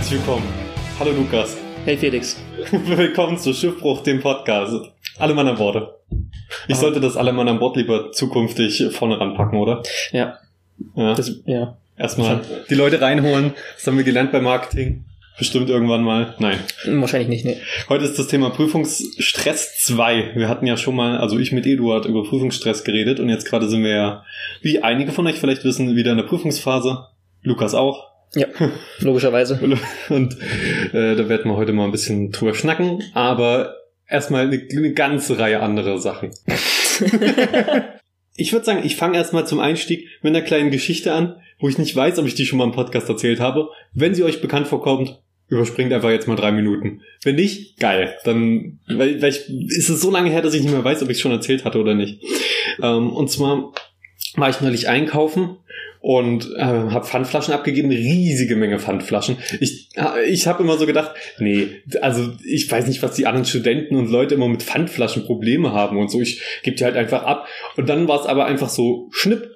Herzlich willkommen. Hallo Lukas. Hey Felix. Willkommen zu Schiffbruch, dem Podcast. Alle Mann an Bord. Ich Ah. sollte das alle Mann an Bord lieber zukünftig vorne ranpacken, oder? Ja, Ja. das, ja. Erstmal die Leute reinholen. Das haben wir gelernt beim Marketing. Bestimmt irgendwann mal. Nein. Wahrscheinlich nicht, ne. Heute ist das Thema Prüfungsstress 2. Wir hatten ja schon mal, also ich mit Eduard, über Prüfungsstress geredet und jetzt gerade sind wir ja, wie einige von euch vielleicht wissen, wieder in der Prüfungsphase. Lukas auch. Ja, logischerweise. Und äh, da werden wir heute mal ein bisschen drüber schnacken, aber erstmal eine, eine ganze Reihe anderer Sachen. ich würde sagen, ich fange erstmal zum Einstieg mit einer kleinen Geschichte an, wo ich nicht weiß, ob ich die schon mal im Podcast erzählt habe. Wenn sie euch bekannt vorkommt, überspringt einfach jetzt mal drei Minuten. Wenn nicht, geil. Dann weil, weil ich, ist es so lange her, dass ich nicht mehr weiß, ob ich es schon erzählt hatte oder nicht. Ähm, und zwar war ich neulich einkaufen und äh, habe Pfandflaschen abgegeben, riesige Menge Pfandflaschen. Ich, äh, ich habe immer so gedacht, nee, also ich weiß nicht, was die anderen Studenten und Leute immer mit Pfandflaschen Probleme haben und so. Ich gebe die halt einfach ab. Und dann war es aber einfach so schnipp.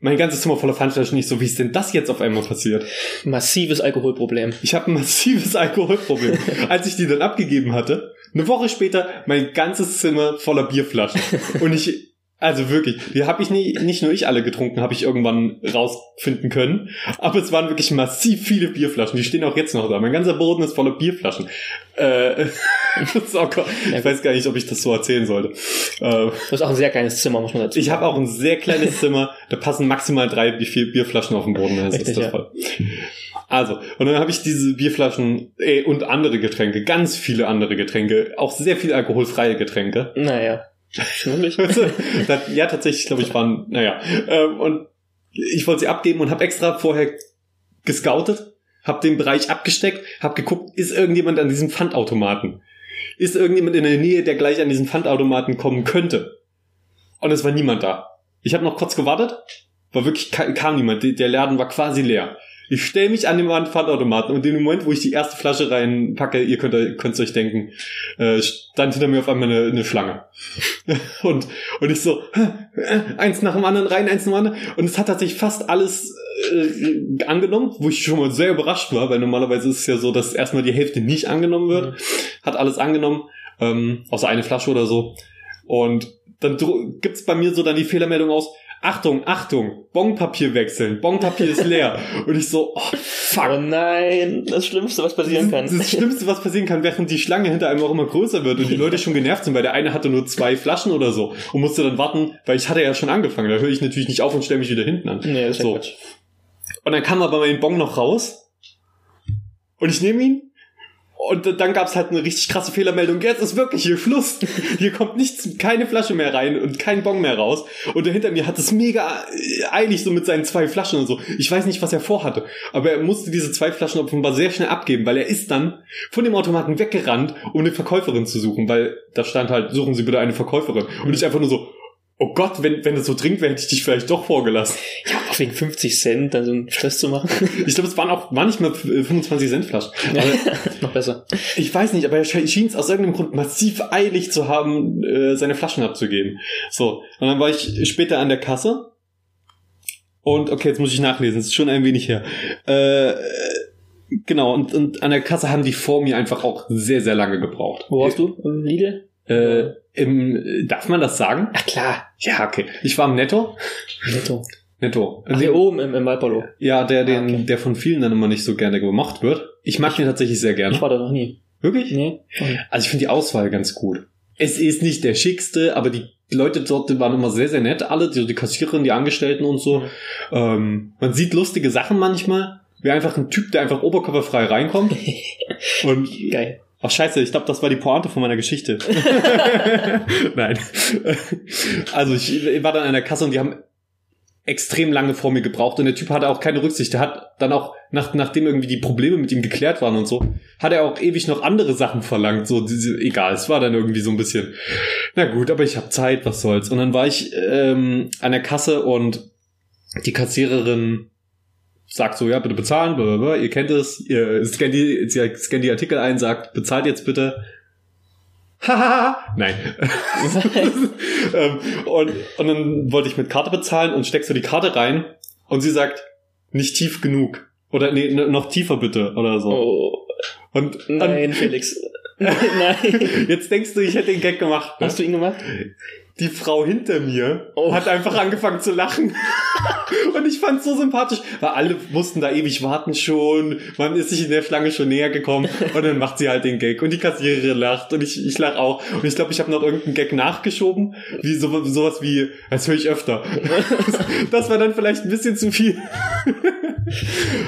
Mein ganzes Zimmer voller Pfandflaschen. Nicht so, wie ist denn das jetzt auf einmal passiert? Massives Alkoholproblem. Ich habe ein massives Alkoholproblem. Als ich die dann abgegeben hatte, eine Woche später mein ganzes Zimmer voller Bierflaschen. Und ich, also wirklich, die habe ich nie, nicht nur ich alle getrunken, habe ich irgendwann rausfinden können. Aber es waren wirklich massiv viele Bierflaschen. Die stehen auch jetzt noch da. Mein ganzer Boden ist voller Bierflaschen. Äh, ist ich weiß gar nicht, ob ich das so erzählen sollte. Äh, Du hast auch ein sehr kleines Zimmer, muss man dazu ich habe auch ein sehr kleines Zimmer, da passen maximal drei wie vier Bierflaschen auf den Boden. Das ist Richtig, das ja. voll. Also, und dann habe ich diese Bierflaschen äh, und andere Getränke, ganz viele andere Getränke, auch sehr viel alkoholfreie Getränke. Naja. Das- ja, tatsächlich, glaube ich, waren, naja. Ähm, und ich wollte sie abgeben und habe extra vorher gescoutet, habe den Bereich abgesteckt, habe geguckt, ist irgendjemand an diesem Pfandautomaten? Ist irgendjemand in der Nähe, der gleich an diesen Pfandautomaten kommen könnte? Und es war niemand da. Ich habe noch kurz gewartet, war wirklich ka- kam niemand. Der Laden war quasi leer. Ich stelle mich an den Pfandautomaten und in dem Moment, wo ich die erste Flasche reinpacke, ihr könnt es euch denken, äh, stand hinter mir auf einmal eine, eine Schlange. und, und ich so, eins nach dem anderen rein, eins nach dem anderen. Und es hat tatsächlich fast alles äh, angenommen, wo ich schon mal sehr überrascht war, weil normalerweise ist es ja so, dass erstmal die Hälfte nicht angenommen wird. Hat alles angenommen, ähm, außer eine Flasche oder so. Und dann gibt's bei mir so dann die Fehlermeldung aus, Achtung, Achtung, Bonpapier wechseln, Bonpapier ist leer. Und ich so, oh, fuck. Oh nein, das Schlimmste, was passieren kann. Das, das Schlimmste, was passieren kann, während die Schlange hinter einem auch immer größer wird und die Leute schon genervt sind, weil der eine hatte nur zwei Flaschen oder so und musste dann warten, weil ich hatte ja schon angefangen. Da höre ich natürlich nicht auf und stelle mich wieder hinten an. Nee, das ist So. Und dann kam aber mein Bon noch raus und ich nehme ihn und dann gab's halt eine richtig krasse Fehlermeldung. Jetzt ist wirklich hier Schluss. Hier kommt nichts, keine Flasche mehr rein und kein Bon mehr raus. Und der hinter mir hat es mega äh, eilig so mit seinen zwei Flaschen und so. Ich weiß nicht, was er vorhatte. Aber er musste diese zwei Flaschen offenbar sehr schnell abgeben, weil er ist dann von dem Automaten weggerannt, um eine Verkäuferin zu suchen, weil da stand halt, suchen Sie bitte eine Verkäuferin. Und ich einfach nur so, oh Gott, wenn, wenn das so dringend wäre, hätte ich dich vielleicht doch vorgelassen. Ja, wegen 50 Cent dann so einen Stress zu machen. Ich glaube, es waren auch war nicht mal 25 Cent Flaschen. Aber Noch besser. ich weiß nicht, aber er schien es aus irgendeinem Grund massiv eilig zu haben, äh, seine Flaschen abzugeben. So, und dann war ich später an der Kasse. Und okay, jetzt muss ich nachlesen, es ist schon ein wenig her. Äh, genau, und, und an der Kasse haben die vor mir einfach auch sehr, sehr lange gebraucht. Wo warst du? Im Lidl? Äh, im, darf man das sagen? Ach klar. Ja, okay. Ich war im Netto. Netto. Netto. Ach, hier oben im, im Malpalo. Ja, der, den, Ah, okay. der von vielen dann immer nicht so gerne gemacht wird. Ich mag den tatsächlich sehr gerne. Ich war da noch nie. Wirklich? Nee. Okay. Also ich finde die Auswahl ganz gut. Es ist nicht der schickste, aber die Leute dort waren immer sehr, sehr nett. Alle, die, die Kassiererin, die Angestellten und so. Ähm, man sieht lustige Sachen manchmal. Wie einfach ein Typ, der einfach oberkörperfrei reinkommt. Und Geil. Ach scheiße, ich glaube, das war die Pointe von meiner Geschichte. Nein. Also ich war dann an der Kasse und die haben extrem lange vor mir gebraucht und der Typ hatte auch keine Rücksicht. Der hat dann auch, nach, nachdem irgendwie die Probleme mit ihm geklärt waren und so, hat er auch ewig noch andere Sachen verlangt. So, diese, egal, es war dann irgendwie so ein bisschen, na gut, aber ich habe Zeit, was soll's. Und dann war ich ähm, an der Kasse und die Kassiererin sagt so, ja, bitte bezahlen, blablabla, ihr kennt es, ihr scannt die, scannt die Artikel ein, sagt, bezahlt jetzt bitte. Hahaha, nein. ähm, und, und dann wollte ich mit Karte bezahlen und steckst so die Karte rein und sie sagt, nicht tief genug. Oder nee, noch tiefer bitte oder so. Oh, Und, nein, Felix. nein. und jetzt denkst du, ich hätte den Gag gemacht. Ne? Hast du ihn gemacht? Die Frau hinter mir Oh. hat einfach angefangen zu lachen. Und ich fand's so sympathisch, weil alle mussten da ewig warten schon. Man ist sich in der Schlange schon näher gekommen. Und dann macht sie halt den Gag. Und die Kassiererin lacht. Und ich, ich lach auch. Und ich glaube, ich habe noch irgendeinen Gag nachgeschoben. Wie so, sowas wie, das höre ich öfter. Das war dann vielleicht ein bisschen zu viel.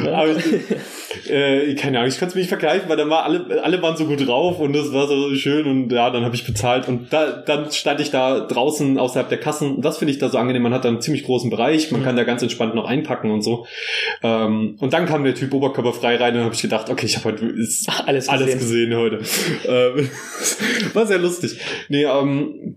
Aber ich, äh, keine Ahnung, ich konnte es mir nicht vergleichen, weil dann war alle, alle waren so gut drauf und das war so schön und ja, dann habe ich bezahlt und da, dann stand ich da draußen außerhalb der Kassen. Das finde ich da so angenehm. Man hat da einen ziemlich großen Bereich, man kann da ganz entspannt noch einpacken und so. Ähm, und dann kam der Typ oberkörperfrei rein und habe ich gedacht, okay, ich habe heute Alles alles gesehen. gesehen heute. ähm, war sehr lustig. Nee, ähm,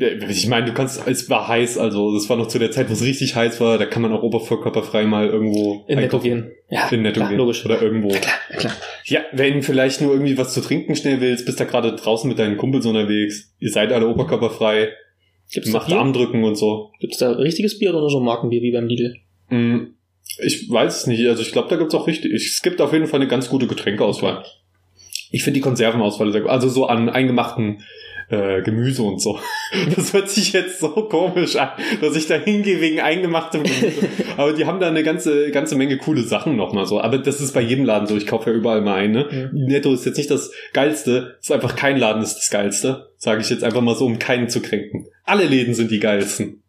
ich meine, du kannst, es war heiß, also das war noch zu der Zeit, wo es richtig heiß war, da kann man auch oberkörperfrei mal irgendwo In Netto gehen. Ja, In Netto klar, gehen. logisch. Oder irgendwo. Klar, klar. Ja, wenn vielleicht nur irgendwie was zu trinken schnell willst, bist da gerade draußen mit deinen Kumpels unterwegs. Ihr seid alle oberkörperfrei, Gibt's macht? Armdrücken und so. Gibt's da richtiges Bier oder nur so Markenbier wie beim Lidl? Hm, Ich weiß es nicht. Also ich glaube, da gibt's auch richtig. Es gibt auf jeden Fall eine ganz gute Getränkeauswahl. Ich finde die Konservenauswahl sehr gut. Also so an eingemachten äh, Gemüse und so. Das hört sich jetzt so komisch an, dass ich da hingehe wegen eingemachtem Gemüse. Aber die haben da eine ganze, ganze Menge coole Sachen nochmal so. Aber das ist bei jedem Laden so. Ich kaufe ja überall mal ein. Ne? Mhm. Netto ist jetzt nicht das Geilste. Ist einfach kein Laden ist das Geilste. Sage ich jetzt einfach mal so, um keinen zu kränken. Alle Läden sind die geilsten.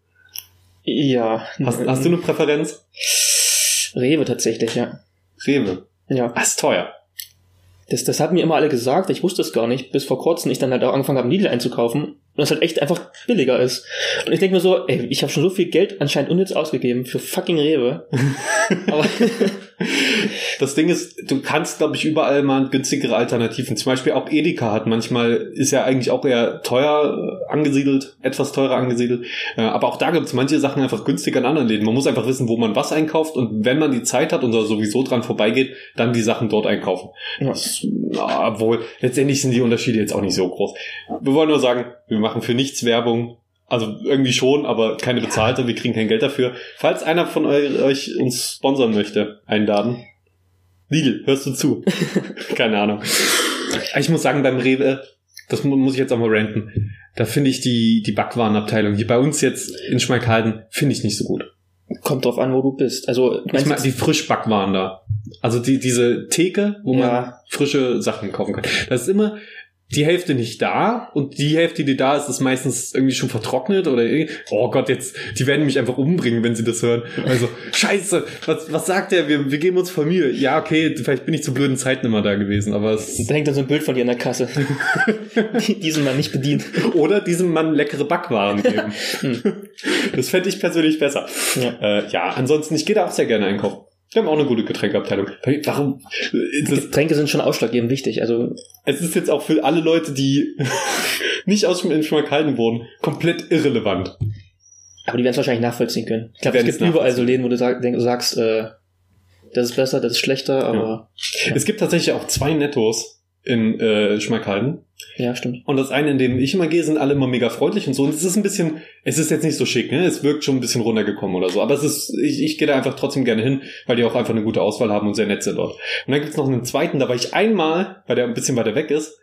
Ja. Hast, hast du eine Präferenz? Rewe tatsächlich, ja. Rewe. Ja. Ah, ist teuer. Das, das hatten mir immer alle gesagt, ich wusste es gar nicht, bis vor kurzem ich dann halt auch angefangen habe, Lidl einzukaufen und das halt echt einfach billiger ist. Und ich denke mir so, ey, ich habe schon so viel Geld anscheinend unnütz ausgegeben für fucking Rewe. Aber Das Ding ist, du kannst, glaube ich, überall mal günstigere Alternativen. Zum Beispiel auch Edeka hat manchmal, ist ja eigentlich auch eher teuer äh, angesiedelt, etwas teurer angesiedelt. Äh, aber auch da gibt es manche Sachen einfach günstiger in anderen Läden. Man muss einfach wissen, wo man was einkauft und wenn man die Zeit hat und da sowieso dran vorbeigeht, dann die Sachen dort einkaufen. ja. Na, obwohl, letztendlich sind die Unterschiede jetzt auch nicht so groß. Wir wollen nur sagen, wir machen für nichts Werbung. Also irgendwie schon, aber keine bezahlte, wir kriegen kein Geld dafür. Falls einer von eu euch uns sponsern möchte, einladen. Lidl, hörst du zu? keine Ahnung. Ich muss sagen, beim Rewe, das mu- muss ich jetzt auch mal ranten, da finde ich die, die Backwarenabteilung, die bei uns jetzt in Schmalkalden, finde ich nicht so gut. kommt drauf an, wo du bist. Also, Ich meine, die Frischbackwaren da. Also die, diese Theke, wo man Ja. frische Sachen kaufen kann. Das ist immer die Hälfte nicht da und die Hälfte, die da ist, ist meistens irgendwie schon vertrocknet oder irgendwie, oh Gott, jetzt, die werden mich einfach umbringen, wenn sie das hören. Also, scheiße, was, was sagt der? Wir, wir geben uns Mühe. Ja, okay, vielleicht bin ich zu blöden Zeiten immer da gewesen, aber es, da hängt dann so ein Bild von dir in der Kasse. Die- Diesen Mann nicht bedient. oder diesem Mann leckere Backwaren geben. Hm. das fände ich persönlich besser. Ja. Äh, ja, ansonsten, ich gehe da auch sehr gerne einkaufen. Wir haben auch eine gute Getränkeabteilung. Warum? Getränke sind schon ausschlaggebend wichtig. Also, es ist jetzt auch für alle Leute, die nicht aus dem Schmalkalden wohnen, komplett irrelevant. aber die werden es wahrscheinlich nachvollziehen können. Ich glaube, es gibt überall so Läden, wo du sag, denk, sagst, äh, das ist besser, das ist schlechter, aber Es gibt tatsächlich auch zwei Nettos in äh, Schmalkalden. Ja, stimmt. Und das eine, in dem ich immer gehe, sind alle immer mega freundlich und so. Und es ist ein bisschen, es ist jetzt nicht so schick, ne? Es wirkt schon ein bisschen runtergekommen oder so. Aber es ist, ich, ich gehe da einfach trotzdem gerne hin, weil die auch einfach eine gute Auswahl haben und sehr nett sind dort. Und dann gibt's noch einen zweiten, da war ich einmal, weil der ein bisschen weiter weg ist.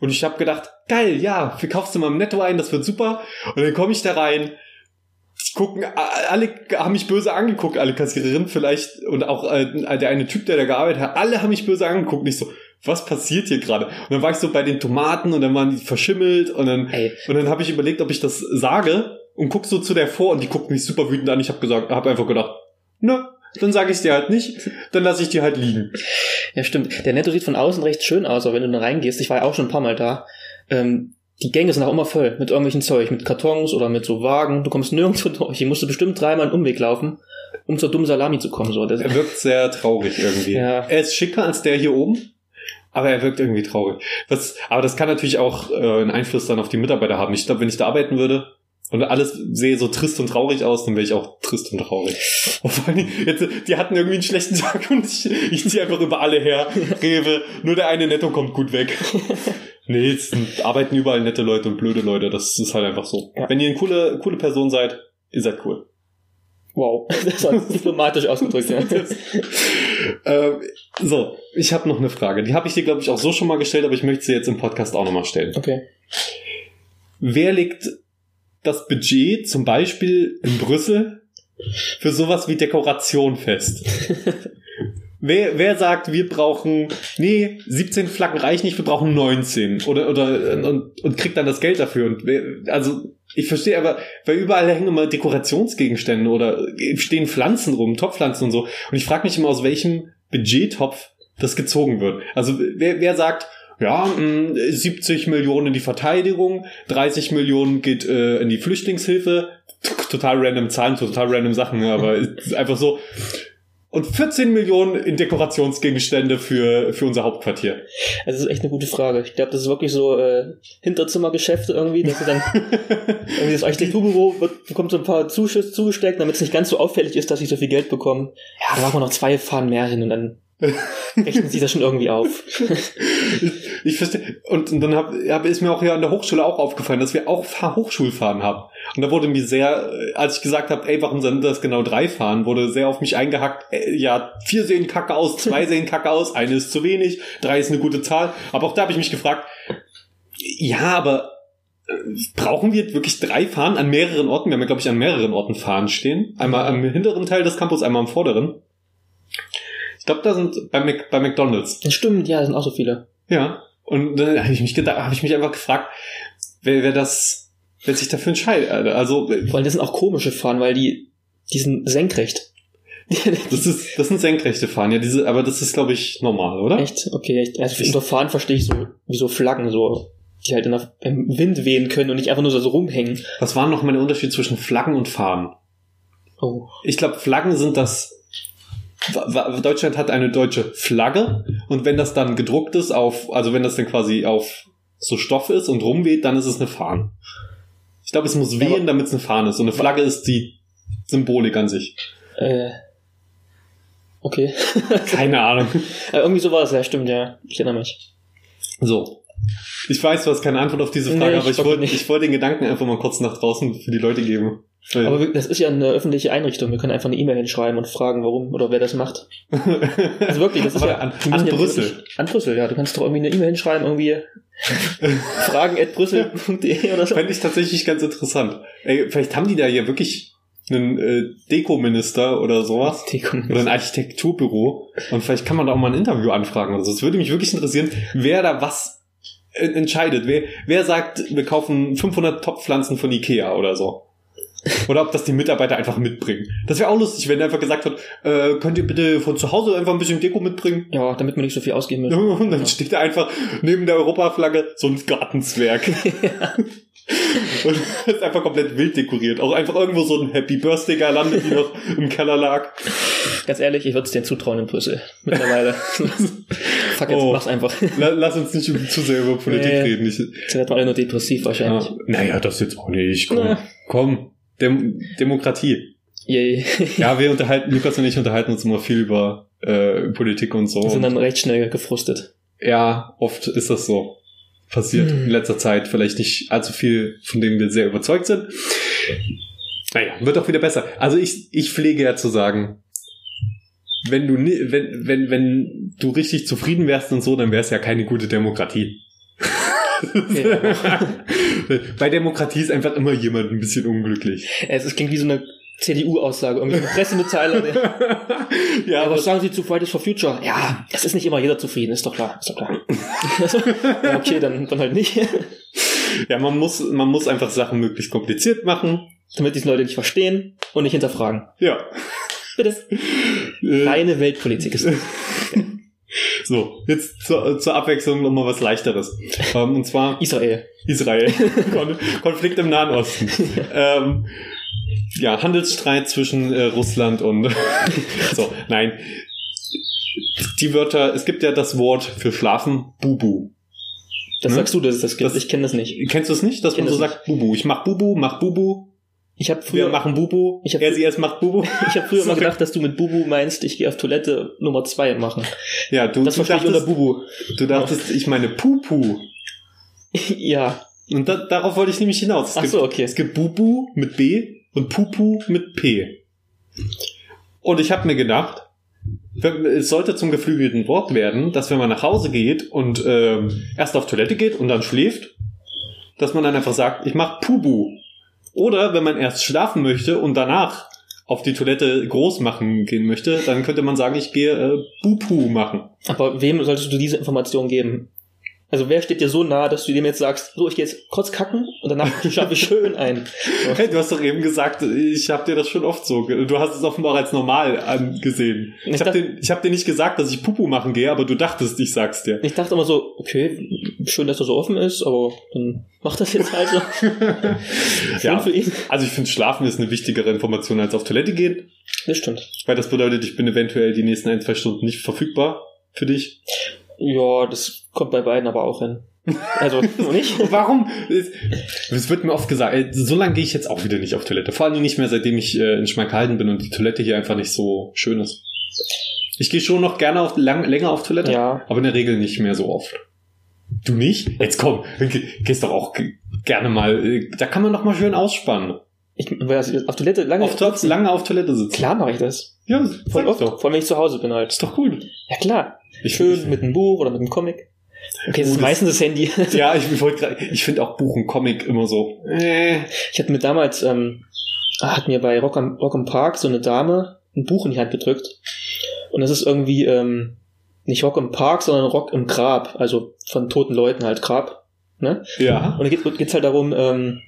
Und ich habe gedacht, geil, ja, wir kaufst du mal im Netto ein, das wird super. Und dann komme ich da rein. Gucken, alle haben mich böse angeguckt, alle Kassiererinnen vielleicht und auch äh, der eine Typ, der da gearbeitet hat, alle haben mich böse angeguckt. Nicht so, was passiert hier gerade? Und dann war ich so bei den Tomaten und dann waren die verschimmelt und dann Ey, und dann habe ich überlegt, ob ich das sage und guck so zu der vor und die guckt mich super wütend an. Ich habe gesagt, habe einfach gedacht, ne, dann sage ich dir halt nicht, dann lasse ich die halt liegen. ja, stimmt. Der Netto sieht von außen recht schön aus, aber wenn du da reingehst, ich war ja auch schon ein paar Mal da, ähm, die Gänge sind auch immer voll mit irgendwelchen Zeug, mit Kartons oder mit so Wagen. Du kommst nirgendwo durch. Hier musst du bestimmt dreimal einen Umweg laufen, um zur dummen Salami zu kommen. So, das, Er wirkt sehr traurig irgendwie. Ja. Er ist schicker als der hier oben, aber er wirkt irgendwie traurig. Was, aber das kann natürlich auch äh, einen Einfluss dann auf die Mitarbeiter haben. Ich glaube, wenn ich da arbeiten würde und alles sehe so trist und traurig aus, dann wäre ich auch trist und traurig. Und vor allem, jetzt, die hatten irgendwie einen schlechten Tag und ich, ich ziehe einfach über alle her. Rewe, nur der eine Netto kommt gut weg. Nee, es sind, arbeiten überall nette Leute und blöde Leute. Das ist halt einfach so. Ja. Wenn ihr eine coole, coole Person seid, ihr seid cool. Wow, das war diplomatisch ausgedrückt. Ja. ähm, so, ich habe noch eine Frage. Die habe ich dir, glaube ich, auch so schon mal gestellt, aber ich möchte sie jetzt im Podcast auch nochmal stellen. Okay. Wer legt das Budget zum Beispiel in Brüssel für sowas wie Dekoration fest? Wer, wer sagt, wir brauchen, nee, 17 Flaggen reichen nicht, wir brauchen 19 oder, oder, und, und kriegt dann das Geld dafür und wer, also, ich verstehe aber, weil überall hängen immer Dekorationsgegenstände oder stehen Pflanzen rum, Topfpflanzen und so. Und ich frage mich immer, aus welchem Budgettopf das gezogen wird. Also, wer, wer sagt, ja, 70 Millionen in die Verteidigung, 30 Millionen geht äh, in die Flüchtlingshilfe, total random Zahlen, total random Sachen, aber einfach so, und 14 Millionen in Dekorationsgegenstände für, für unser Hauptquartier? Das ist echt eine gute Frage. Ich glaube, das ist wirklich so äh, Hinterzimmergeschäfte irgendwie, dass du dann irgendwie das Architekturbüro wird, bekommt so ein paar Zuschüsse zugesteckt, damit es nicht ganz so auffällig ist, dass sie so viel Geld bekommen. Ja, da machen wir noch zwei Fahren mehr hin und dann rechnen sie das schon irgendwie auf. ich, ich verstehe. Und, und dann hab, hab, ist mir auch hier an der Hochschule auch aufgefallen, dass wir auch Hochschulfahren haben. Und da wurde mir sehr, als ich gesagt habe, ey, warum sind das genau drei Fahren, wurde sehr auf mich eingehackt, ey, ja, vier sehen kacke aus, zwei sehen kacke aus, eine ist zu wenig, drei ist eine gute Zahl. Aber auch da habe ich mich gefragt, ja, aber äh, brauchen wir wirklich drei Fahnen an mehreren Orten? Wir haben ja, glaube ich, an mehreren Orten Fahnen stehen. Einmal am hinteren Teil des Campus, einmal am vorderen. Ich glaube, da sind bei, Mac, bei McDonalds. Stimmt, ja, da sind auch so viele. Ja. Und dann habe ich mich gedacht, habe ich mich einfach gefragt, wer, wer das, wer sich dafür entscheidet. Also vor allem das sind auch komische Fahnen, weil die, die sind senkrecht. das ist, das sind senkrechte Fahnen, ja, diese, aber das ist, glaube ich, normal, oder? Echt? Okay, echt. Also unter Fahnen verstehe ich so, wie so Flaggen, so, die halt in der, im Wind wehen können und nicht einfach nur so, so rumhängen. Was war noch mal der Unterschied zwischen Flaggen und Fahnen? Oh. Ich glaube, Flaggen sind das Deutschland hat eine deutsche Flagge und wenn das dann gedruckt ist auf, also wenn das dann quasi auf so Stoff ist und rumweht, dann ist es eine Fahne. Ich glaube, es muss wehen, damit es eine Fahne ist. Und eine Flagge ist die Symbolik an sich. Äh, okay. Keine Ahnung. Äh, irgendwie so war das, ja, stimmt, ja. Ich erinnere mich. So. Ich weiß, du hast keine Antwort auf diese Frage, nee, ich aber ich wollte, ich wollte den Gedanken einfach mal kurz nach draußen für die Leute geben. Ja. Aber das ist ja eine öffentliche Einrichtung. Wir können einfach eine E-Mail hinschreiben und fragen, warum oder wer das macht. Also wirklich, das ist ja an, an Brüssel. Wirklich, an Brüssel, ja. Du kannst doch irgendwie eine E-Mail hinschreiben, irgendwie fragen at brüssel.de oder so. Fände ich tatsächlich ganz interessant. Ey, vielleicht haben die da hier wirklich einen äh, Dekominister oder sowas. Dekominister. Oder ein Architekturbüro. Und vielleicht kann man da auch mal ein Interview anfragen oder so. Es würde mich wirklich interessieren, wer da was entscheidet. Wer, wer sagt, wir kaufen 500 Topfpflanzen von Ikea oder so. Oder ob das die Mitarbeiter einfach mitbringen. Das wäre auch lustig, wenn er einfach gesagt hat, äh, könnt ihr bitte von zu Hause einfach ein bisschen Deko mitbringen? Ja, damit wir nicht so viel ausgeben müssen. Und dann ja. steht da einfach neben der Europaflagge so ein Gartenzwerg. Ja. Und ist einfach komplett wild dekoriert. Auch einfach irgendwo so ein Happy Birthday Girlande, die noch im Keller lag. Ganz ehrlich, ich würde es dir zutrauen in Brüssel. Mittlerweile. Fuck jetzt, oh, mach's einfach. Lass uns nicht zu sehr über Politik nee, reden. Ich, wird man alle nur depressiv wahrscheinlich. Ja, naja, das jetzt auch nicht. Komm. Na. Komm. Dem Demokratie. Yay. ja, wir unterhalten, Lukas und ich unterhalten uns immer viel über äh, Politik und so. Wir sind dann recht schnell gefrustet. Ja, oft ist das so passiert hm. in letzter Zeit. Vielleicht nicht allzu viel, von dem wir sehr überzeugt sind. Naja, wird auch wieder besser. Also ich, ich pflege ja zu sagen, wenn du, wenn, wenn, wenn du richtig zufrieden wärst und so, dann wär's ja keine gute Demokratie. Bei Demokratie ist einfach immer jemand ein bisschen unglücklich. Es klingt wie so eine CDU-Aussage, irgendwie eine Pressemitteilung. ja, aber was sagen Sie zu Fridays for Future? Ja, es ist nicht immer jeder zufrieden, ist doch klar, ist doch klar. ja, okay, dann, dann halt nicht. ja, man muss, man muss einfach Sachen möglichst kompliziert machen. Damit die Leute nicht verstehen und nicht hinterfragen. Ja. Bitte. Äh. Reine Weltpolitik ist. So, jetzt zur, zur Abwechslung nochmal was leichteres. Ähm, und zwar Israel. Israel. Konflikt im Nahen Osten. ähm, ja, Handelsstreit zwischen äh, Russland und so, nein. Die Wörter, es gibt ja das Wort für schlafen, Bubu. Das hm? sagst du, dass es das gibt. Das, ich kenne das nicht. Kennst du es nicht, dass man so sagt, Bubu? Ich mach Bubu, mach Bubu. Ich habe früher Wir machen Bubu. Ich hab, er sie erst macht Bubu. ich habe früher mal gedacht, dass du mit Bubu meinst, ich gehe auf Toilette Nummer zwei machen. Ja, du, das du dachtest, unter Bubu. Du dachtest, ich meine Pupu. ja. Und da, darauf wollte ich nämlich hinaus. Es Ach gibt, so, okay. Es gibt Bubu mit B und Pupu mit P. Und ich habe mir gedacht, es sollte zum geflügelten Wort werden, dass wenn man nach Hause geht und ähm, erst auf Toilette geht und dann schläft, dass man dann einfach sagt, ich mach Pubu. Oder wenn man erst schlafen möchte und danach auf die Toilette groß machen gehen möchte, dann könnte man sagen, ich gehe äh, Bupu machen. Aber wem solltest du diese Information geben? Also wer steht dir so nah, dass du dem jetzt sagst, so, ich gehe jetzt kurz kacken und danach schlafe ich schön ein. Hey, du hast doch eben gesagt, ich habe dir das schon oft so. Du hast es offenbar als normal angesehen. Ich Ich habe dir, ich hab dir nicht gesagt, dass ich Pupu machen gehe, aber du dachtest, ich sag's dir. Ich dachte immer so, okay, schön, dass er so offen ist, aber dann mach das jetzt halt so. Ja. für ihn. Also ich finde, Schlafen ist eine wichtigere Information als auf Toilette gehen, Das stimmt. weil das bedeutet, ich bin eventuell die nächsten ein, zwei Stunden nicht verfügbar für dich. Ja, das kommt bei beiden aber auch hin. Also, nicht? Warum? Es, wird mir oft gesagt, ey, so lange gehe ich jetzt auch wieder nicht auf Toilette. Vor allem nicht mehr, seitdem ich äh, in Schmalkalden bin und die Toilette hier einfach nicht so schön ist. Ich gehe schon noch gerne auf, lang, länger auf Toilette, Ja. aber in der Regel nicht mehr so oft. Du nicht? Jetzt komm, ge- gehst doch auch ge- gerne mal, äh, da kann man doch mal schön ausspannen. Ich, weil auf Toilette lange Auf Toilette, lange auf Toilette sitzen. Klar mache ich das. Ja, Voll oft. doch. Vor allem, wenn ich zu Hause bin halt. Ist doch cool. Ja, klar. Ich Schön mit einem Buch oder mit einem Comic. Okay, das ist meistens das Handy. Ja, ich wollte gerade, ich finde auch Buch und Comic immer so. Äh. Ich hatte mir damals, ähm, hat mir bei Rock am, Rock am Park so eine Dame ein Buch in die Hand gedrückt. Und das ist irgendwie, ähm, nicht Rock im Park, sondern Rock im Grab. Also von toten Leuten halt Grab. Ne? Ja. Und da geht geht's halt darum, ähm,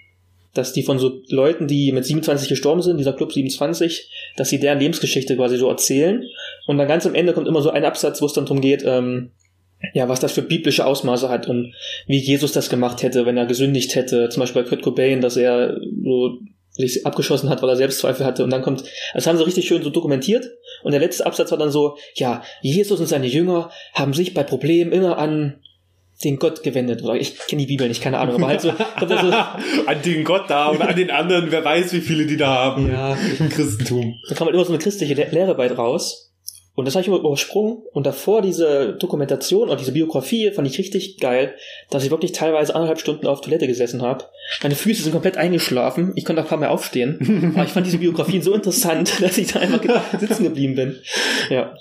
dass die von so Leuten, die mit 27 gestorben sind, dieser Club 27, dass sie deren Lebensgeschichte quasi so erzählen. Und dann ganz am Ende kommt immer so ein Absatz, wo es dann darum geht, ähm, ja, was das für biblische Ausmaße hat und wie Jesus das gemacht hätte, wenn er gesündigt hätte. Zum Beispiel bei Kurt Cobain, dass er so sich abgeschossen hat, weil er Selbstzweifel hatte. Und dann kommt, das haben sie richtig schön so dokumentiert. Und der letzte Absatz war dann so, ja, Jesus und seine Jünger haben sich bei Problemen immer an den Gott gewendet. Oder ich kenne die Bibel nicht, keine Ahnung, aber halt so, kommt da so an den Gott da und an den anderen, wer weiß, wie viele die da haben ja, im Christentum. da kam halt immer so eine christliche Le Lehre bei raus. Und das habe ich übersprungen. Und davor diese Dokumentation oder diese Biografie fand ich richtig geil, dass ich wirklich teilweise anderthalb Stunden auf Toilette gesessen habe. Meine Füße sind komplett eingeschlafen. Ich konnte auch kaum mehr aufstehen. Aber ich fand diese Biografien so interessant, dass ich da einfach sitzen geblieben bin. Ja.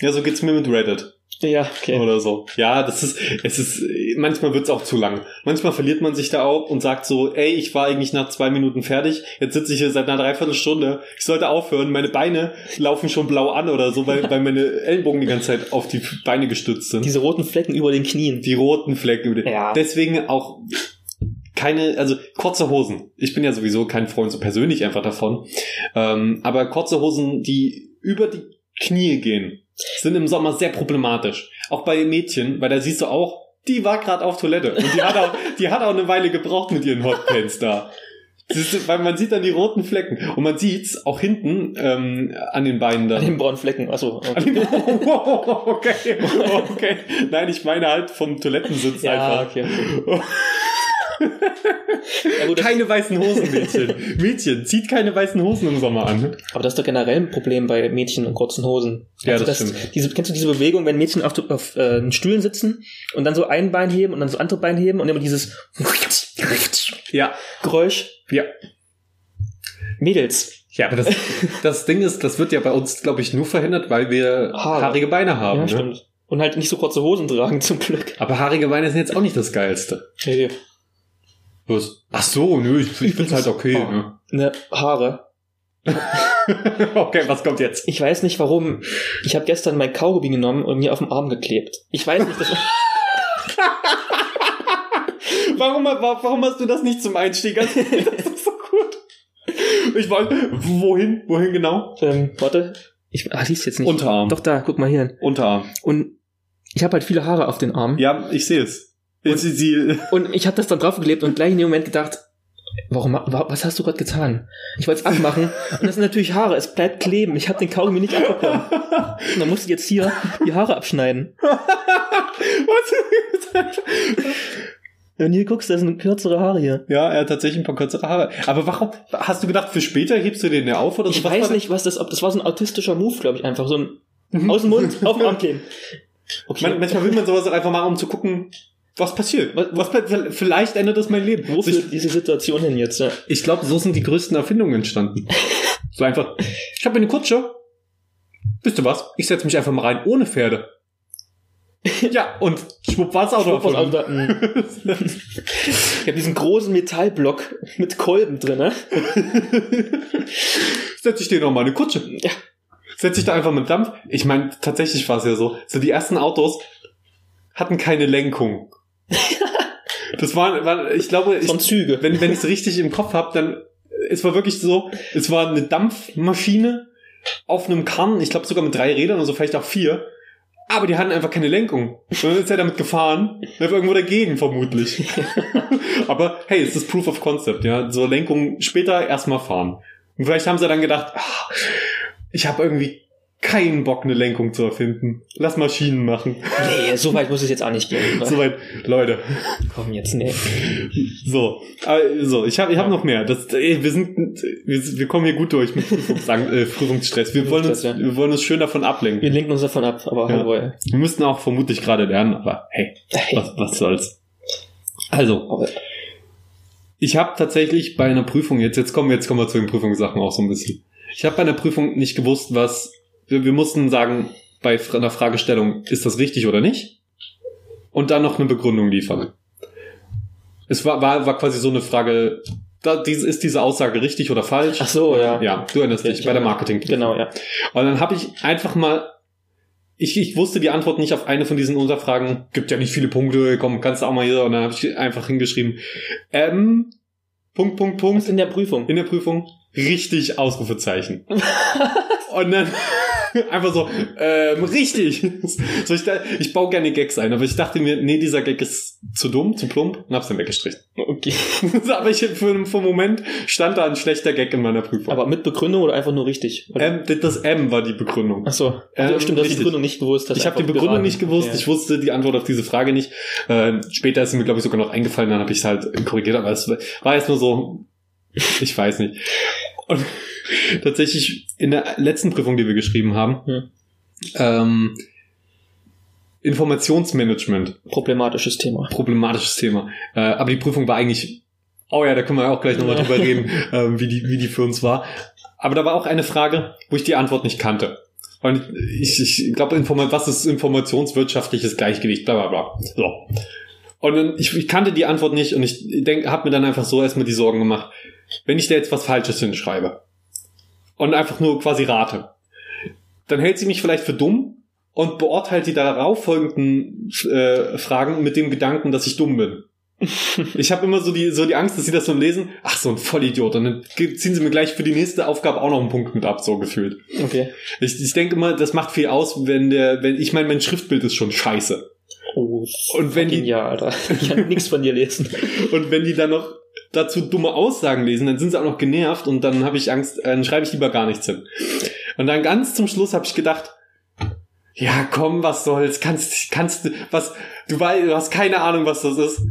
Ja, so geht's mir mit Reddit Ja, okay. oder so. Ja, das ist, es ist, manchmal wird's auch zu lang. Manchmal verliert man sich da auch und sagt so, ey, ich war eigentlich nach zwei Minuten fertig, jetzt sitze ich hier seit einer Dreiviertelstunde, ich sollte aufhören, meine Beine laufen schon blau an oder so, weil, weil meine Ellbogen die ganze Zeit auf die Beine gestützt sind. Diese roten Flecken über den Knien. Die roten Flecken. über die- Ja. Deswegen auch keine, also kurze Hosen. Ich bin ja sowieso kein Freund so persönlich einfach davon. Ähm, aber kurze Hosen, die über die Knie gehen, sind im Sommer sehr problematisch. Auch bei Mädchen, weil da siehst du auch, die war gerade auf Toilette und die hat auch, die hat auch eine Weile gebraucht mit ihren Hotpants da. Du, weil man sieht dann die roten Flecken und man sieht's auch hinten ähm, an den Beinen dann. An den braunen Flecken. Achso. An den- okay, okay. Nein, ich meine halt vom Toilettensitz Ja, einfach. okay. ja, gut, Keine weißen Hosen, Mädchen. Mädchen, zieht keine weißen Hosen im Sommer an. aber das ist doch generell ein Problem bei Mädchen und kurzen Hosen. Ja, Also das das stimmt. Diese, kennst du diese Bewegung, wenn Mädchen auf, auf äh, Stühlen sitzen und dann so ein Bein heben und dann so andere Bein heben und immer dieses Ja. Geräusch? Ja. Mädels. Ja, aber das, das Ding ist, das wird ja bei uns, glaube ich, nur verhindert, weil wir Haare. haarige Beine haben. ja, ne? stimmt. Und halt nicht so kurze Hosen tragen, zum Glück. Aber haarige Beine sind jetzt auch nicht das Geilste. Nee, Was? Ach so, nö, ich, ich find's halt okay. Ne? ne, Haare. okay, was kommt jetzt? Ich weiß nicht warum. Ich habe gestern mein Kaugummi genommen und mir auf den Arm geklebt. Ich weiß nicht, das Warum, warum hast du das nicht zum Einstieg? Das ist so gut. Ich wollte, wohin, wohin genau? ähm, warte. Ich ah, siehst jetzt nicht. Unterarm. Doch da, guck mal hier. hin. Unterarm. Und ich habe halt viele Haare auf den Armen. Ja, ich sehe es. Sie, Und ich habe das dann draufgeklebt und gleich in dem Moment gedacht, warum, wa- was hast du gerade getan? Ich wollte es abmachen und das sind natürlich Haare, es bleibt kleben. Ich habe den Kaugummi nicht abbekommen. Und dann musste ich jetzt hier die Haare abschneiden. Was? Und hier guckst du, das sind kürzere Haare hier. Ja, er hat tatsächlich ein paar kürzere Haare. Aber warum, hast du gedacht, für später hebst du den ja auf oder so? Ich Was weiß nicht, was das, ob das war so ein autistischer Move, glaube ich, einfach so ein Mhm. aus dem Mund auf den Arm kleben. Okay. Man, manchmal will man sowas einfach machen, um zu gucken, was passiert. Was, was, vielleicht ändert das mein Leben. Wo So, ich führt diese Situation hin jetzt? Ja? ich glaube, so sind die größten Erfindungen entstanden. So einfach, ich habe eine Kutsche, wisst ihr was? Ich setze mich einfach mal rein, ohne Pferde. ja, und schwupp war's Auto. Schwupp mm. ich habe diesen großen Metallblock mit Kolben drin, ne? Setz ich dir noch mal eine Kutsche. Ja. Setz ich da einfach mit Dampf. Ich meine, tatsächlich war es ja so. So die ersten Autos hatten keine Lenkung. Das war, war ich glaube, ich, Von Züge. wenn, wenn ich es richtig im Kopf habe, dann es war wirklich so, es war eine Dampfmaschine auf einem Karren, ich glaube sogar mit drei Rädern oder so, vielleicht auch vier. Aber die hatten einfach keine Lenkung. Und dann ist er damit gefahren, einfach irgendwo dagegen vermutlich. Aber hey, es ist Proof of Concept, ja. So Lenkung später erstmal fahren. Und vielleicht haben sie dann gedacht, ah, ich habe irgendwie keinen Bock, eine Lenkung zu erfinden. Lass Maschinen machen. Nee, so weit muss es jetzt auch nicht gehen. oder? Soweit, Leute. Komm jetzt, nee. So, also ich habe ich hab noch mehr. Das, ey, wir sind, wir, wir kommen hier gut durch mit Prüfungsang- äh, Prüfungsstress. Wir wollen uns, ja. wir wollen uns schön davon ablenken. Wir lenken uns davon ab, aber Ja. hallo. Wir müssten auch vermutlich gerade lernen, aber hey, Hey. was, was soll's. Also, Aber ich habe tatsächlich bei einer Prüfung jetzt, jetzt kommen wir jetzt kommen wir zu den Prüfungssachen auch so ein bisschen. Ich habe bei einer Prüfung nicht gewusst, was wir, wir mussten sagen bei einer Fragestellung, ist das richtig oder nicht? Und dann noch eine Begründung liefern. Es war war, war quasi so eine Frage, da, diese, ist diese Aussage richtig oder falsch? Ach so, ja. Ja, du erinnerst dich bei der. Marketing. Genau, ja. Und dann habe ich einfach mal, ich, ich wusste die Antwort nicht auf eine von diesen Unterfragen. Gibt ja nicht viele Punkte, komm, kannst du auch mal hier. Und dann habe ich einfach hingeschrieben, ähm, Punkt, Punkt, Was Punkt, in der Prüfung? in der Prüfung, richtig, Ausrufezeichen. Und dann einfach so, ähm, richtig. So, ich, ich baue gerne Gags ein, aber ich dachte mir, nee, dieser Gag ist zu dumm, zu plump und hab's dann weggestrichen. Okay. aber ich, für, für einen Moment stand da ein schlechter Gag in meiner Prüfung. Aber mit Begründung oder einfach nur richtig? ähm, das M war die Begründung. Ach so. Ähm, stimmt, du hast die. Begründung nicht gewusst. hast Ich habe die Begründung geraten. nicht gewusst. Ja. Ich wusste die Antwort auf diese Frage nicht. Äh, später ist mir, glaube ich, sogar noch eingefallen. Dann habe ich es halt korrigiert. Aber es war jetzt nur so, ich weiß nicht. Und tatsächlich in der letzten Prüfung, die wir geschrieben haben, Hm. ähm, Informationsmanagement, Problematisches Thema. problematisches Thema. Äh, aber die Prüfung war eigentlich, oh ja, da können wir auch gleich nochmal drüber reden, ähm, wie, die, wie die für uns war. Aber da war auch eine Frage, wo ich die Antwort nicht kannte. Und ich, ich glaube, was ist informationswirtschaftliches Gleichgewicht, bla bla bla. So. Und dann, ich, ich kannte die Antwort nicht und ich denk, habe mir dann einfach so erstmal die Sorgen gemacht, wenn ich da jetzt was Falsches hinschreibe und einfach nur quasi rate, dann hält sie mich vielleicht für dumm und beurteilt die darauf folgenden äh, Fragen mit dem Gedanken, dass ich dumm bin. Ich habe immer so die, so die Angst, dass sie das so lesen, ach, so ein Vollidiot. Und dann ziehen sie mir gleich für die nächste Aufgabe auch noch einen Punkt mit ab, so gefühlt. Okay. Ich, ich denke immer, das macht viel aus, wenn der, wenn, ich meine, mein Schriftbild ist schon scheiße. Oh, Und wenn die, ja, Alter. Ich kann nichts von dir lesen. und wenn die dann noch dazu dumme Aussagen lesen, dann sind sie auch noch genervt und dann habe ich Angst, äh, dann schreibe ich lieber gar nichts hin. Und dann ganz zum Schluss habe ich gedacht, ja, komm, was soll's, kannst, kannst du, was, du weißt, du hast keine Ahnung, was das ist.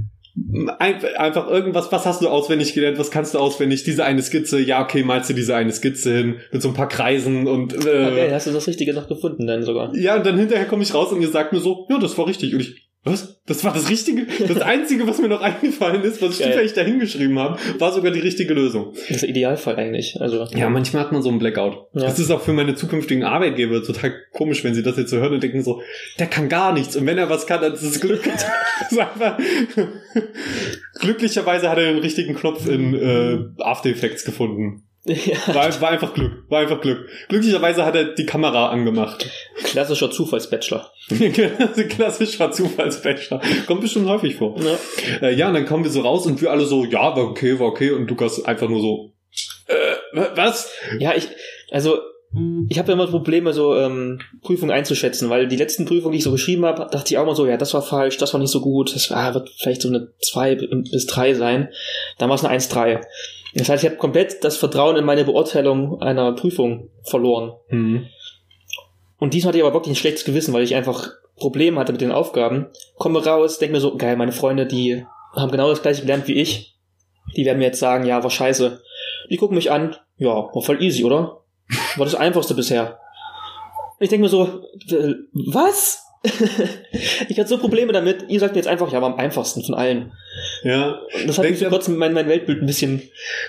Ein, einfach irgendwas, was hast du auswendig gelernt, was kannst du auswendig? Diese eine Skizze, ja, okay, malst du diese eine Skizze hin, mit so ein paar Kreisen und, äh, Okay, hast du das Richtige noch gefunden dann sogar? ja, und dann hinterher komme ich raus und ihr sagt mir so, ja, das war richtig. Und ich, was? Das war das Richtige? Das Einzige, was mir noch eingefallen ist, was ich Geil. zufällig da hingeschrieben habe, war sogar die richtige Lösung. Das ist Idealfall eigentlich. Also. Ja, manchmal hat man so einen Blackout. Ja. Das ist auch für meine zukünftigen Arbeitgeber total komisch, wenn sie das jetzt so hören und denken so, der kann gar nichts. Und wenn er was kann, dann ist es Glück. Glücklicherweise hat er den richtigen Knopf in äh, After Effects gefunden. Ja, War, war einfach Glück. War einfach Glück. Glücklicherweise hat er die Kamera angemacht. klassischer Zufallsbachelor. Klassischer Zufallsbachelor. Kommt bestimmt häufig vor. Ja. Äh, ja, und dann kommen wir so raus und wir alle so, ja, war okay, war okay. Und Lukas einfach nur so, äh, wa- was? Ja, ich, also, ich habe ja immer Probleme, so ähm, Prüfungen einzuschätzen, weil die letzten Prüfungen, die ich so geschrieben habe, dachte ich auch immer so, ja, das war falsch, das war nicht so gut, das war, wird vielleicht so eine 2 bis 3 sein. Dann war es eine 1-3. Das heißt, ich habe komplett das Vertrauen in meine Beurteilung einer Prüfung verloren. Hm. Und diesmal hatte ich aber wirklich ein schlechtes Gewissen, weil ich einfach Probleme hatte mit den Aufgaben. Komme raus, denke mir so, geil, meine Freunde, die haben genau das gleiche gelernt wie ich. Die werden mir jetzt sagen, ja, war scheiße. Die gucken mich an, ja, war voll easy, oder? War das einfachste bisher. Und ich denke mir so, was? ich hatte so Probleme damit. Ihr sagt mir jetzt einfach, ja, war am einfachsten von allen. Ja, Und das hat mich kurzem mein, mein Weltbild ein bisschen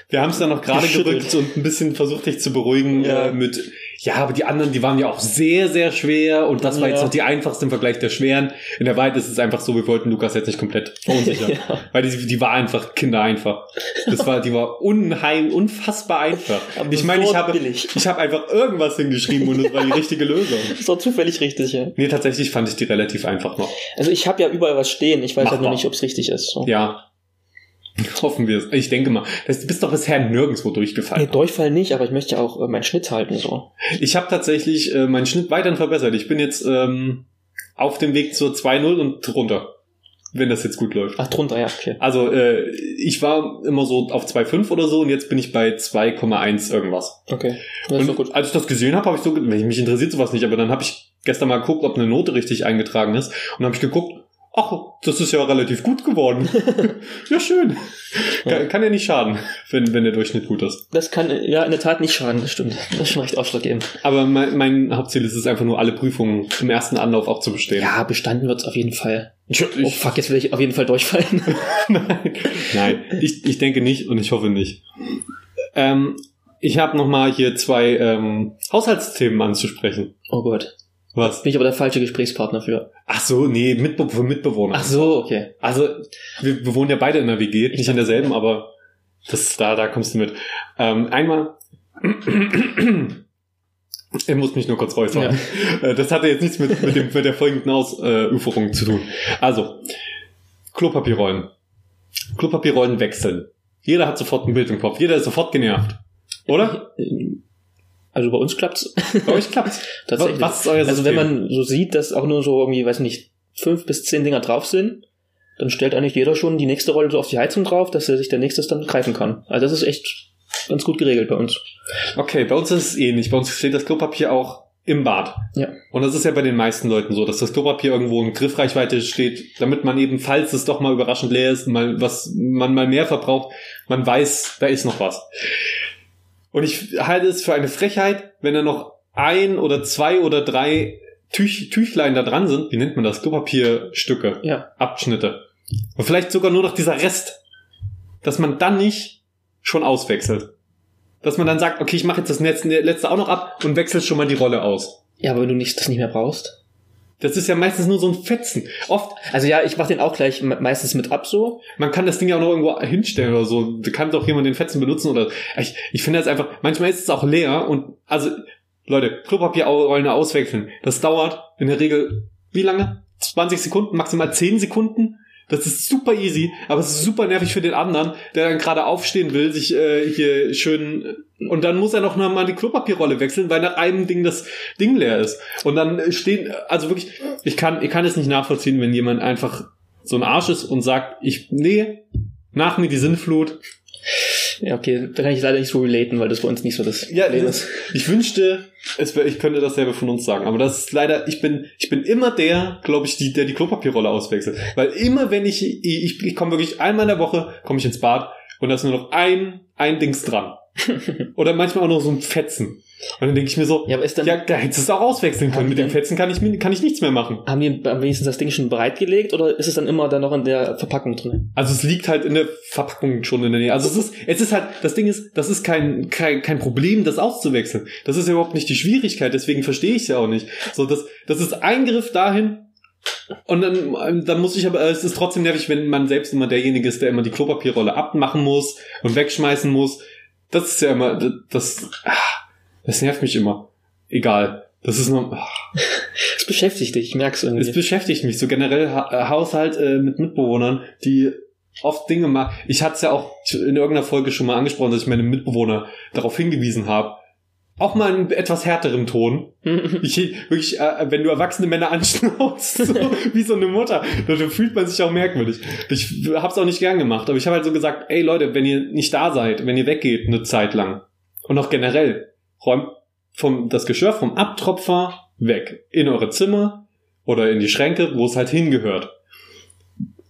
wir haben es dann noch gerade gerückt und ein bisschen versucht, dich zu beruhigen Ja. äh, mit, Ja, aber die anderen, die waren ja auch sehr, sehr schwer und das war Ja. jetzt noch die einfachste im Vergleich der schweren. In der Wahrheit ist es einfach so, wir wollten Lukas jetzt nicht komplett verunsichern. Ja. Weil die, die war einfach kindereinfach. Das war, die war unheim, unfassbar einfach. Aber ich meine, ich habe, billig. ich habe einfach irgendwas hingeschrieben und es war die richtige Lösung. Das war zufällig richtig, ja. Nee, tatsächlich fand ich die relativ einfach noch. Also ich habe ja überall was stehen. Ich weiß halt Machbar. nur nicht, ob es richtig ist. So. Ja. Hoffen wir es. Ich denke mal. Du bist doch bisher nirgendwo Nee, durchgefallen. Durchfall nicht, aber ich möchte ja auch äh, meinen Schnitt halten. so. Ich habe tatsächlich äh, meinen Schnitt weiterhin verbessert. Ich bin jetzt ähm, auf dem Weg zur 2-0 und runter. Wenn das jetzt gut läuft. Ach, drunter, ja, okay. Also, äh, ich war immer so auf 2,5 oder so und jetzt bin ich bei 2,1 irgendwas. Okay. Das ist Und gut. als ich das gesehen habe, habe ich so, mich interessiert sowas nicht, aber dann habe ich gestern mal geguckt, ob eine Note richtig eingetragen ist und habe ich geguckt, ach, das ist ja relativ gut geworden. ja, schön. Kann, kann ja nicht schaden, wenn, wenn der Durchschnitt gut ist. Das kann ja in der Tat nicht schaden, das stimmt. Das ist schon recht ausschlaggebend. Aber mein, mein Hauptziel ist es einfach nur, alle Prüfungen im ersten Anlauf auch zu bestehen. Ja, bestanden wird's auf jeden Fall. Oh fuck, jetzt will ich auf jeden Fall durchfallen. Nein, Nein ich, ich denke nicht und ich hoffe nicht. Ähm, ich habe noch mal hier zwei ähm, Haushaltsthemen anzusprechen. oh Gott. Was? Bin ich aber der falsche Gesprächspartner für. Ach so, nee, Mitbe für Mitbewohner. Ach so, okay. Also, wir, wir wohnen ja beide in der WG, nicht in derselben, aber das, da, da kommst du mit. Ähm, einmal, er muss mich nur kurz räuspern. Äh, Das hatte jetzt nichts mit, mit, dem, mit der folgenden Ausuferung zu tun. Also, Klopapierrollen. Klopapierrollen wechseln. Jeder hat sofort ein Bild im Kopf. Jeder ist sofort genervt. Oder? Also bei uns klappt's Bei euch klappt's. tatsächlich. Was ist euer also wenn man so sieht, dass auch nur so irgendwie, weiß nicht, fünf bis zehn Dinger drauf sind, dann stellt eigentlich jeder schon die nächste Rolle so auf die Heizung drauf, dass er sich der nächste dann greifen kann. Also das ist echt ganz gut geregelt bei uns. Okay, bei uns ist es ähnlich. Bei uns steht das Klopapier auch im Bad. Ja. Und das ist ja bei den meisten Leuten so, dass das Klopapier irgendwo in Griffreichweite steht, damit man eben, falls es doch mal überraschend leer ist, mal was man mal mehr verbraucht, man weiß, da ist noch was. Und ich halte es für eine Frechheit, wenn da noch ein oder zwei oder drei Tüch, Tüchlein da dran sind. Wie nennt man das? Klopapierstücke, Ja. Abschnitte. Und vielleicht sogar nur noch dieser Rest, dass man dann nicht schon auswechselt. Dass man dann sagt, okay, ich mache jetzt das letzte, letzte auch noch ab und wechsel schon mal die Rolle aus. Ja, aber wenn du nicht, das nicht mehr brauchst. Das ist ja meistens nur so ein Fetzen. Oft, Also ja, ich mach den auch gleich me- meistens mit ab so. man kann das Ding ja auch noch irgendwo hinstellen oder so. Da kann doch jemand den Fetzen benutzen oder ich, ich finde das einfach, manchmal ist es auch leer und also, Leute, Klopapierrollen auswechseln. Das dauert in der Regel, wie lange? 20 Sekunden, maximal 10 Sekunden. Das ist super easy, aber es ist super nervig für den anderen, der dann gerade aufstehen will, sich äh, hier schön und dann muss er noch mal die Klopapierrolle wechseln, weil nach einem Ding das Ding leer ist. Und dann stehen, also wirklich, ich kann, ich kann es nicht nachvollziehen, wenn jemand einfach so ein Arsch ist und sagt, ich, nee, nach mir die Sinnflut. Ja, okay, da kann ich leider nicht so relaten, weil das bei uns nicht so das Ja, Problem das, ich wünschte, es wär, ich könnte dasselbe von uns sagen, aber das ist leider, ich bin, ich bin immer der, glaube ich, die, der die Klopapierrolle auswechselt. Weil immer wenn ich, ich, ich, ich komme wirklich einmal in der Woche, komme ich ins Bad und da ist nur noch ein, ein Dings dran. Oder manchmal auch noch so ein Fetzen. Und dann denke ich mir so, Ja, aber ist dann, ja, da hättest du es auch auswechseln können. Mit dem Fetzen kann ich, kann ich nichts mehr machen. haben die am wenigsten das Ding schon bereitgelegt oder ist es dann immer dann noch in der Verpackung drin? Also es liegt halt in der Verpackung schon in der Nähe. Also es ist, es ist halt, das Ding ist, das ist kein, kein, kein Problem, das auszuwechseln. Das ist ja überhaupt nicht die Schwierigkeit, deswegen verstehe ich es ja auch nicht. So, das, das ist Eingriff dahin. Und dann, dann muss ich aber, es ist trotzdem nervig, wenn man selbst immer derjenige ist, der immer die Klopapierrolle abmachen muss und wegschmeißen muss. Das ist ja immer, das, das, ah, das nervt mich immer. Egal. Das ist nur, ah. Das beschäftigt dich, ich merk's Es irgendwie. beschäftigt mich so generell ha äh, Haushalt äh, mit Mitbewohnern, die oft Dinge machen. Ich hatte es ja auch in irgendeiner Folge schon mal angesprochen, dass ich meine Mitbewohner darauf hingewiesen habe. Auch mal in etwas härterem Ton. Ich wirklich, äh, wenn du erwachsene Männer anschnauzt, so wie so eine Mutter, dann fühlt man sich auch merkwürdig. Ich hab's auch nicht gern gemacht, aber ich habe halt so gesagt, ey Leute, wenn ihr nicht da seid, wenn ihr weggeht eine Zeit lang und auch generell, räumt vom das Geschirr vom Abtropfer weg in eure Zimmer oder in die Schränke, wo es halt hingehört.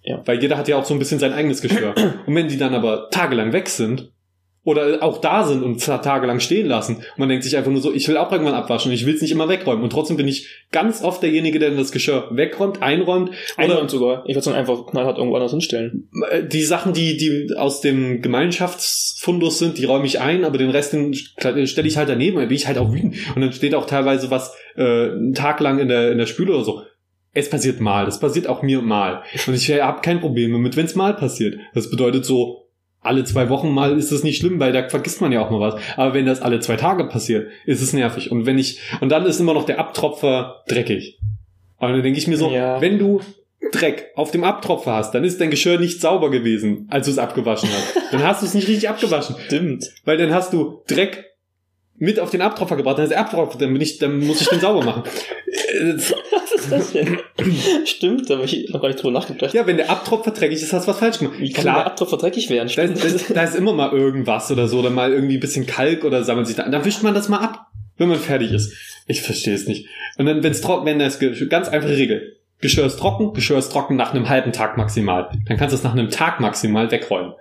Ja. Weil jeder hat ja auch so ein bisschen sein eigenes Geschirr. Und wenn die dann aber tagelang weg sind oder auch da sind und tagelang stehen lassen. Und man denkt sich einfach nur so, ich will auch irgendwann abwaschen und ich will es nicht immer wegräumen. Und trotzdem bin ich ganz oft derjenige, der das Geschirr wegräumt, einräumt. Einräumt sogar. Ich würde es dann einfach knallhart irgendwo anders hinstellen. Äh, Die Sachen, die, die aus dem Gemeinschaftsfundus sind, die räume ich ein, aber den Rest den stelle ich halt daneben, dann bin ich halt auch wütend. Und dann steht auch teilweise was äh, einen Tag lang in der, in der Spüle oder so. Es passiert mal, das passiert auch mir mal. Und ich habe kein Problem damit, wenn es mal passiert. Das bedeutet so, alle zwei Wochen mal ist es nicht schlimm, weil da vergisst man ja auch mal was. Aber wenn das alle zwei Tage passiert, ist es nervig. Und wenn ich, und dann ist immer noch der Abtropfer dreckig. Und dann denke ich mir so, Ja. wenn du Dreck auf dem Abtropfer hast, dann ist dein Geschirr nicht sauber gewesen, als du es abgewaschen hast. Dann hast du es nicht richtig abgewaschen. Stimmt. Weil dann hast du Dreck mit auf den Abtropfer gebracht, dann ist der Abtropfer, dann bin ich, dann muss ich den sauber machen. Das- Was ist das denn? Stimmt, da habe ich noch gar nicht drüber nachgedacht. Ja, wenn der Abtropfer dreckig ist, hast du was falsch gemacht. Wie kann der Klar, Abtropfer dreckig werden? da da, ist, da ist immer mal irgendwas oder so, oder mal irgendwie ein bisschen Kalk oder sammelt sich da. Dann wischt man das mal ab, wenn man fertig ist. Ich verstehe es nicht. Und dann, wenn es trocken, wenn das ganz einfache Regel. Geschirr ist trocken, Geschirr ist trocken nach einem halben Tag maximal. Dann kannst du es nach einem Tag maximal wegräumen.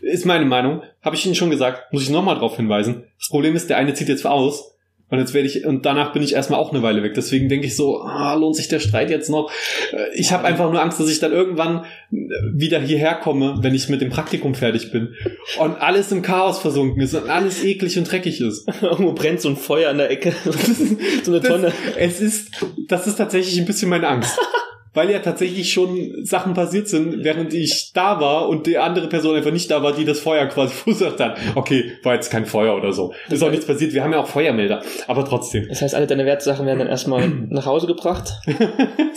Ist meine Meinung. Habe ich Ihnen schon gesagt, muss ich nochmal drauf hinweisen. Das Problem ist, der eine zieht jetzt aus. Und jetzt werde ich, und danach bin ich erstmal auch eine Weile weg. Deswegen denke ich so, ah, lohnt sich der Streit jetzt noch? Äh, Ich habe einfach nur Angst, dass ich dann irgendwann äh, wieder hierher komme, wenn ich mit dem Praktikum fertig bin. Und alles im Chaos versunken ist und alles eklig und dreckig ist. Irgendwo brennt so ein Feuer an der Ecke. so eine Tonne. Das, es ist, das ist tatsächlich ein bisschen meine Angst. Weil ja tatsächlich schon Sachen passiert sind, während ich da war und die andere Person einfach nicht da war, die das Feuer quasi verursacht hat. Okay, war jetzt kein Feuer oder so. Ist auch nichts passiert. Wir haben ja auch Feuermelder. Aber trotzdem. Das heißt, alle deine Wertsachen werden dann erstmal nach Hause gebracht.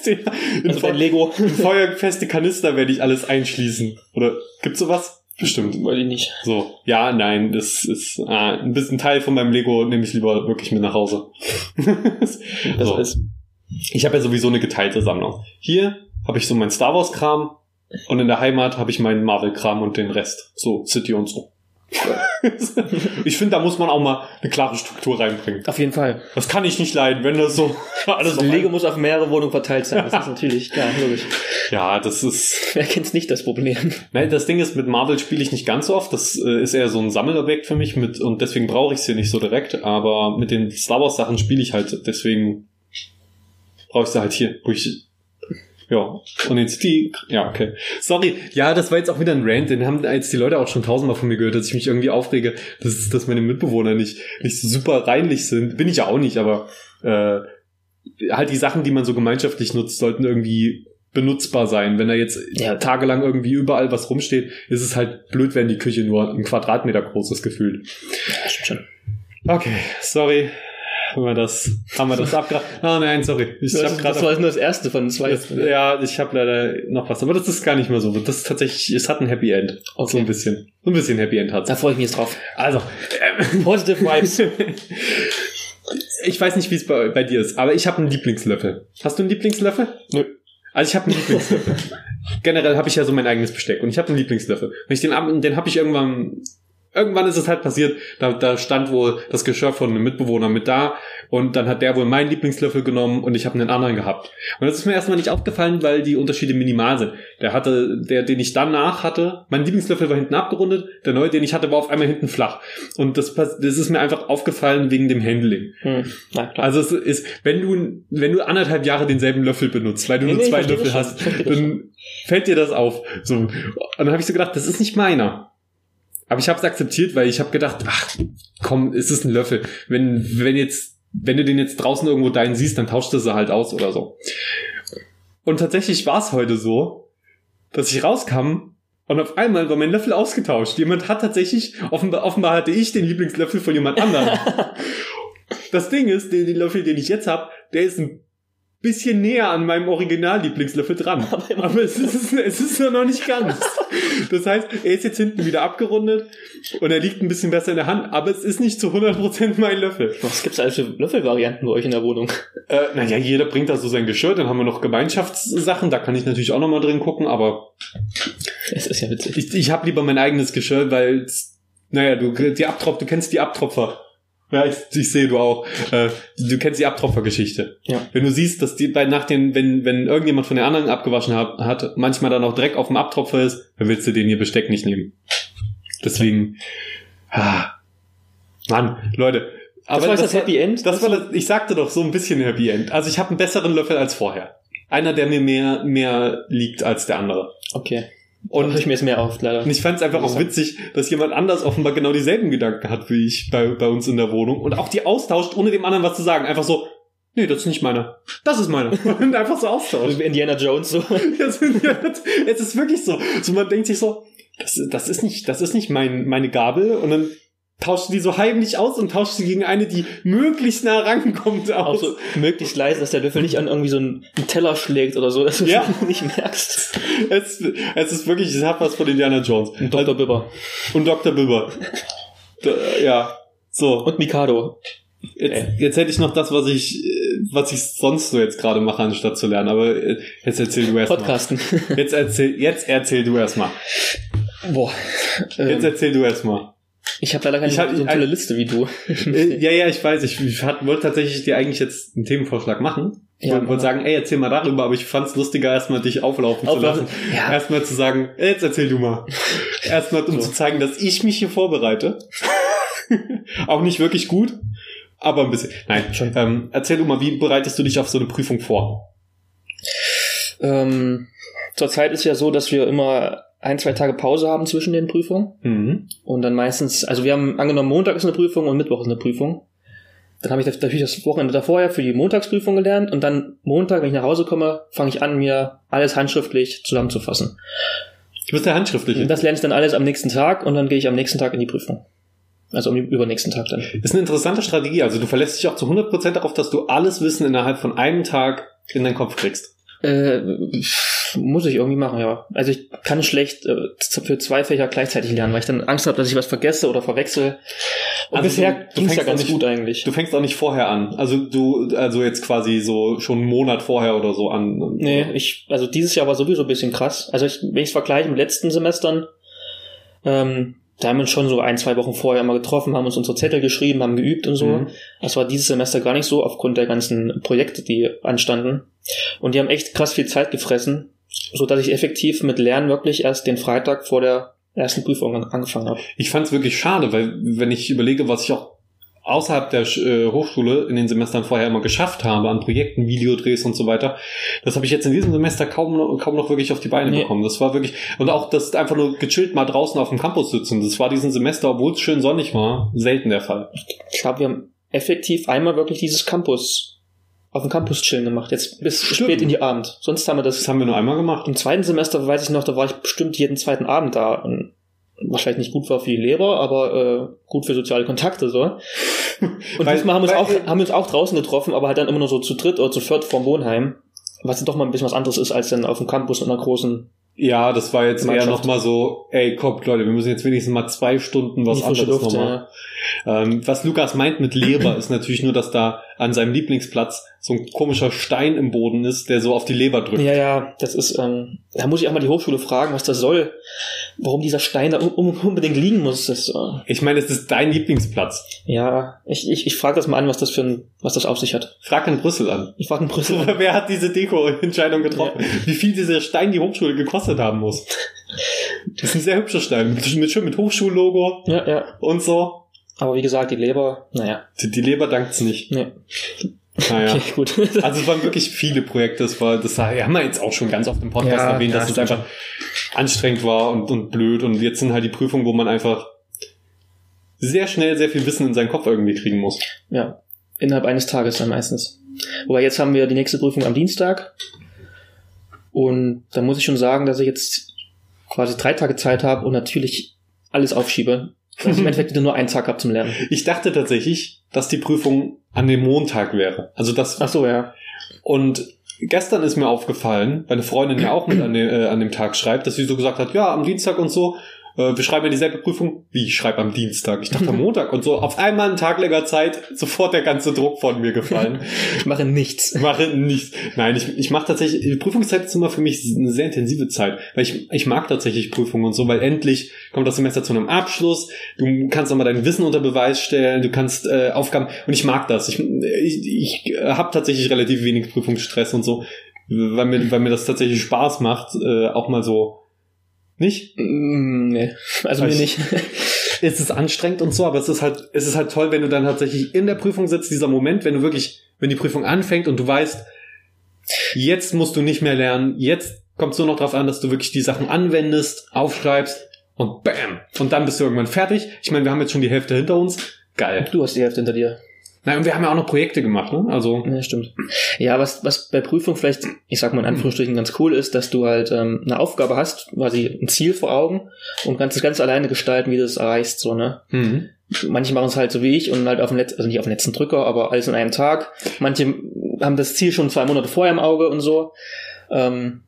In, Also dein Lego. in feuerfeste Kanister werde ich alles einschließen. Oder gibt's sowas? Bestimmt. Weiß ich nicht. So, ja, nein, das ist ah, ein bisschen Teil von meinem Lego, nehme ich lieber wirklich mit nach Hause. Besser So. ist. Ich habe ja sowieso eine geteilte Sammlung. Hier habe ich so mein Star Wars Kram und in der Heimat habe ich meinen Marvel Kram und den Rest. So City und so. ich finde, da muss man auch mal eine klare Struktur reinbringen. Auf jeden Fall. Das kann ich nicht leiden, wenn das so alles Das Lego muss auf mehrere Wohnungen verteilt sein. Das ist natürlich klar, logisch. Ja, das ist Wer kennt's nicht, das Problem? Nein, das Ding ist, mit Marvel spiele ich nicht ganz so oft. Das äh, ist eher so ein Sammelobjekt für mich mit, und deswegen brauche ich sie nicht so direkt. Aber mit den Star Wars Sachen spiele ich halt. Deswegen ich sie halt hier, ich ja, und den City, ja, okay. Sorry, ja, das war jetzt auch wieder ein Rant, den haben jetzt die Leute auch schon tausendmal von mir gehört, dass ich mich irgendwie aufrege, dass, dass meine Mitbewohner nicht, nicht so super reinlich sind. Bin ich ja auch nicht, aber äh, halt die Sachen, die man so gemeinschaftlich nutzt, sollten irgendwie benutzbar sein. Wenn da jetzt Ja. tagelang irgendwie überall was rumsteht, ist es halt blöd, wenn die Küche nur ein Quadratmeter groß ist gefühlt. Ja, stimmt schon. Okay, sorry. Haben wir das, haben wir das abgehakt? Oh nein, sorry. Ich Das, hab grad das war nur das erste von zwei. das, ja, ich habe leider noch was, aber das ist gar nicht mehr so. Das ist tatsächlich, es hat ein Happy End. So Okay. ein bisschen. So ein bisschen Happy End hat's. Da freue ich mich jetzt drauf. Also, ähm, Positive Vibes. ich weiß nicht, wie es bei, bei dir ist, aber ich habe einen Lieblingslöffel. Hast du einen Lieblingslöffel? Nö. Also ich habe einen Lieblingslöffel. Generell habe ich ja so mein eigenes Besteck und ich habe einen Lieblingslöffel. Wenn ich den, ab- den habe ich irgendwann irgendwann ist es halt passiert, da, da stand wohl das Geschirr von einem Mitbewohner mit da und dann hat der wohl meinen Lieblingslöffel genommen und ich habe einen anderen gehabt. Und das ist mir erstmal nicht aufgefallen, weil die Unterschiede minimal sind. Der hatte, der, den ich danach hatte, mein Lieblingslöffel war hinten abgerundet, der neue, den ich hatte, war auf einmal hinten flach. Und das, das ist mir einfach aufgefallen wegen dem Handling. Hm. Also es ist, wenn du, wenn du anderthalb Jahre denselben Löffel benutzt, weil du Nee, nur nee, zwei Löffel hast, dann fällt dir das auf. So. Und dann habe ich so gedacht, das ist nicht meiner. Aber ich habe es akzeptiert, weil ich habe gedacht, ach, komm, ist es ein Löffel. Wenn, wenn jetzt, wenn du den jetzt draußen irgendwo deinen siehst, dann tauscht du sie halt aus oder so. Und tatsächlich war es heute so, dass ich rauskam und auf einmal war mein Löffel ausgetauscht. Jemand hat tatsächlich, offenbar, offenbar hatte ich den Lieblingslöffel von jemand anderem. Das Ding ist, den, den Löffel, den ich jetzt habe, der ist ein bisschen näher an meinem Original-Lieblingslöffel dran. Aber es ist, es ist ja noch nicht ganz. Das heißt, er ist jetzt hinten wieder abgerundet und er liegt ein bisschen besser in der Hand, aber es ist nicht zu 100% mein Löffel. Was gibt's alles für Löffelvarianten bei euch in der Wohnung? Äh, naja, jeder bringt da so sein Geschirr, dann haben wir noch Gemeinschaftssachen, da kann ich natürlich auch nochmal drin gucken, aber Es ist ja witzig. ich, ich habe lieber mein eigenes Geschirr, weil, naja, du, die Abtropf, du kennst die Abtropfer. Ja, ich, ich sehe du auch. Äh, du kennst die Abtropfergeschichte. Ja. Wenn du siehst, dass die bei nach den, wenn, wenn irgendjemand von den anderen abgewaschen hat, hat, manchmal dann auch Dreck auf dem Abtropfer ist, dann willst du den hier Besteck nicht nehmen. Deswegen Ah. Mann, Leute. Aber das war das, Happy End? Das war das, ich sagte doch so ein bisschen Happy End. Also ich habe einen besseren Löffel als vorher. Einer, der mir mehr, mehr liegt als der andere. Okay. Und ich mir es mehr auf, leider. Und ich fand es einfach auch witzig, dass jemand anders offenbar genau dieselben Gedanken hat wie ich bei, bei uns in der Wohnung und auch die austauscht, ohne dem anderen was zu sagen. Einfach so, nee, das ist nicht meiner. Das ist meiner. Und einfach so austauscht. Wie Indiana Jones so. es ist wirklich so. So man denkt sich so, das, das ist nicht, das ist nicht mein, meine Gabel und dann tauscht die so heimlich aus und tauscht sie gegen eine, die möglichst nah rankommt aus. Auch so möglichst leise, dass der Löffel nicht an irgendwie so einen, Teller schlägt oder so, dass du ja. es nicht merkst. Es, es ist wirklich, es hat was von Indiana Jones. Und Dr. Bibber. Und Dr. Bibber. ja. So. Und Mikado. Jetzt, jetzt hätte ich noch das, was ich, was ich sonst so jetzt gerade mache, anstatt zu lernen. Aber äh, jetzt erzähl du erst Podcasten. mal. Jetzt erzähl, jetzt erzähl du erst mal. Boah. Jetzt ähm, erzähl du erst mal. Ich habe leider keine ich hab, so eine tolle Liste wie du. Äh, ja, ja, ich weiß. Ich, ich wollte tatsächlich dir eigentlich jetzt einen Themenvorschlag machen. Ich ja, wollte sagen, ey, erzähl mal darüber, aber ich fand es lustiger, erstmal dich auflaufen, auflaufen. zu lassen. Ja. Erstmal zu sagen, ey, jetzt erzähl du mal. erstmal, um so. zu zeigen, dass ich mich hier vorbereite. Auch nicht wirklich gut, aber ein bisschen. Nein, schon. Ähm, erzähl du mal, wie bereitest du dich auf so eine Prüfung vor? Ähm, zurzeit ist ja so, dass wir immer ein, zwei Tage Pause haben zwischen den Prüfungen. Mhm. Und dann meistens, also wir haben angenommen, Montag ist eine Prüfung und Mittwoch ist eine Prüfung. Dann habe ich natürlich das Wochenende davor ja für die Montagsprüfung gelernt und dann Montag, wenn ich nach Hause komme, fange ich an, mir alles handschriftlich zusammenzufassen. Du bist der handschriftliche. Und das lerne ich dann alles am nächsten Tag und dann gehe ich am nächsten Tag in die Prüfung. Also am übernächsten Tag dann. Ist eine interessante Strategie. Also du verlässt dich auch zu 100% darauf, dass du alles Wissen innerhalb von einem Tag in deinen Kopf kriegst. Äh, muss ich irgendwie machen, ja. Also ich kann schlecht äh, für zwei Fächer gleichzeitig lernen, weil ich dann Angst habe, dass ich was vergesse oder verwechsel. Und also bisher ging es ja ganz nicht, gut eigentlich. Du fängst auch nicht vorher an. Also du, also jetzt quasi so schon einen Monat vorher oder so an. Nee, ich, also dieses Jahr war sowieso ein bisschen krass. Also ich, wenn ich es vergleiche mit letzten Semestern, ähm, da haben wir uns schon so ein, zwei Wochen vorher mal getroffen, haben uns unsere Zettel geschrieben, haben geübt und so. Mhm. Das war dieses Semester gar nicht so, aufgrund der ganzen Projekte, die anstanden. Und die haben echt krass viel Zeit gefressen, so dass ich effektiv mit Lernen wirklich erst den Freitag vor der ersten Prüfung angefangen habe. Ich fand es wirklich schade, weil wenn ich überlege, was ich auch außerhalb der äh, Hochschule in den Semestern vorher immer geschafft habe, an Projekten, Videodrehs und so weiter, das habe ich jetzt in diesem Semester kaum noch, kaum noch wirklich auf die Beine nee. bekommen. Das war wirklich, und auch das einfach nur gechillt mal draußen auf dem Campus sitzen, das war diesen Semester, obwohl es schön sonnig war, selten der Fall. Ich glaube, wir haben effektiv einmal wirklich dieses Campus auf dem Campus chillen gemacht, jetzt bis Stimmt. spät in die Abend. Sonst haben wir das. Das haben wir nur einmal gemacht. Im zweiten Semester weiß ich noch, da war ich bestimmt jeden zweiten Abend da. Und wahrscheinlich nicht gut war für die Lehrer, aber äh, gut für soziale Kontakte so. Und weil, diesmal haben wir uns auch haben wir uns auch draußen getroffen, aber halt dann immer nur so zu dritt oder zu viert vorm Wohnheim, was dann doch mal ein bisschen was anderes ist als dann auf dem Campus in einer großen ja, das war jetzt eher noch mal so, ey, kommt Leute, wir müssen jetzt wenigstens mal zwei Stunden was anderes Luft, nochmal. Ja. Ähm, was Lukas meint mit Leber ist natürlich nur, dass da an seinem Lieblingsplatz so ein komischer Stein im Boden ist, der so auf die Leber drückt. Ja, ja, das ist, ähm, da muss ich auch mal die Hochschule fragen, was das soll, warum dieser Stein da unbedingt liegen muss. Das, äh ich meine, es ist dein Lieblingsplatz. Ja, ich, ich, ich frage das mal an, was das für ein, was das auf sich hat. Frag in Brüssel an. Ich frage in Brüssel an. Wer hat diese Deko-Entscheidung getroffen? Ja. Wie viel dieser Stein die Hochschule gekostet haben muss? Das ist ein sehr hübscher Stein, mit, schön mit Hochschullogo ja, ja. und so. Aber wie gesagt, die Leber, naja. Die, die Leber dankt's nicht. Nee. Naja. Okay, gut. also es waren wirklich viele Projekte. Das war, das haben wir jetzt auch schon ganz oft im Podcast ja, erwähnt, dass es einfach anstrengend war und, und blöd. Und jetzt sind halt die Prüfungen, wo man einfach sehr schnell sehr viel Wissen in seinen Kopf irgendwie kriegen muss. Ja, innerhalb eines Tages dann meistens. Wobei jetzt haben wir die nächste Prüfung am Dienstag. Und da muss ich schon sagen, dass ich jetzt quasi drei Tage Zeit habe und natürlich alles aufschiebe. Also im Endeffekt wieder nur einen Tag habe zum Lernen. Ich dachte tatsächlich, dass die Prüfung an dem Montag wäre. Also das. Ach so, ja. Und gestern ist mir aufgefallen, weil eine Freundin ja auch mit an, dem, äh, an dem Tag schreibt, dass sie so gesagt hat, ja, am Dienstag und so, äh, wir schreiben ja dieselbe Prüfung. Wie, ich schreibe am Dienstag? Ich dachte am Montag. Und so auf einmal einen Tag länger Zeit, sofort der ganze Druck von mir gefallen. ich mache nichts. Ich mache nichts. Nein, ich, ich mache tatsächlich, die Prüfungszeit ist immer für mich eine sehr intensive Zeit, weil ich, ich mag tatsächlich Prüfungen und so, weil endlich kommt das Semester zu einem Abschluss, du kannst nochmal dein Wissen unter Beweis stellen, du kannst äh, Aufgaben, und ich mag das. Ich, ich, ich habe tatsächlich relativ wenig Prüfungsstress und so, weil mir, weil mir das tatsächlich Spaß macht, äh, auch mal so nicht? Mm, nee, also mir nicht. es ist anstrengend und so, aber es ist halt, es ist halt toll, wenn du dann tatsächlich in der Prüfung sitzt, dieser Moment, wenn du wirklich, wenn die Prüfung anfängt und du weißt, jetzt musst du nicht mehr lernen, jetzt kommt es nur noch darauf an, dass du wirklich die Sachen anwendest, aufschreibst und bam! Und dann bist du irgendwann fertig. Ich meine, wir haben jetzt schon die Hälfte hinter uns. Geil. Du hast die Hälfte hinter dir. Nein, und wir haben ja auch noch Projekte gemacht, ne? Also. Ja, stimmt. Ja, was, was bei Prüfung vielleicht, ich sag mal in Anführungsstrichen, ganz cool ist, dass du halt ähm, eine Aufgabe hast, quasi ein Ziel vor Augen und kannst es ganz alleine gestalten, wie du es erreichst, so, ne? Mhm. Manche machen es halt so wie ich und halt auf dem letzten, also nicht auf dem letzten Drücker, aber alles in einem Tag. Manche haben das Ziel schon zwei Monate vorher im Auge und so. Ähm,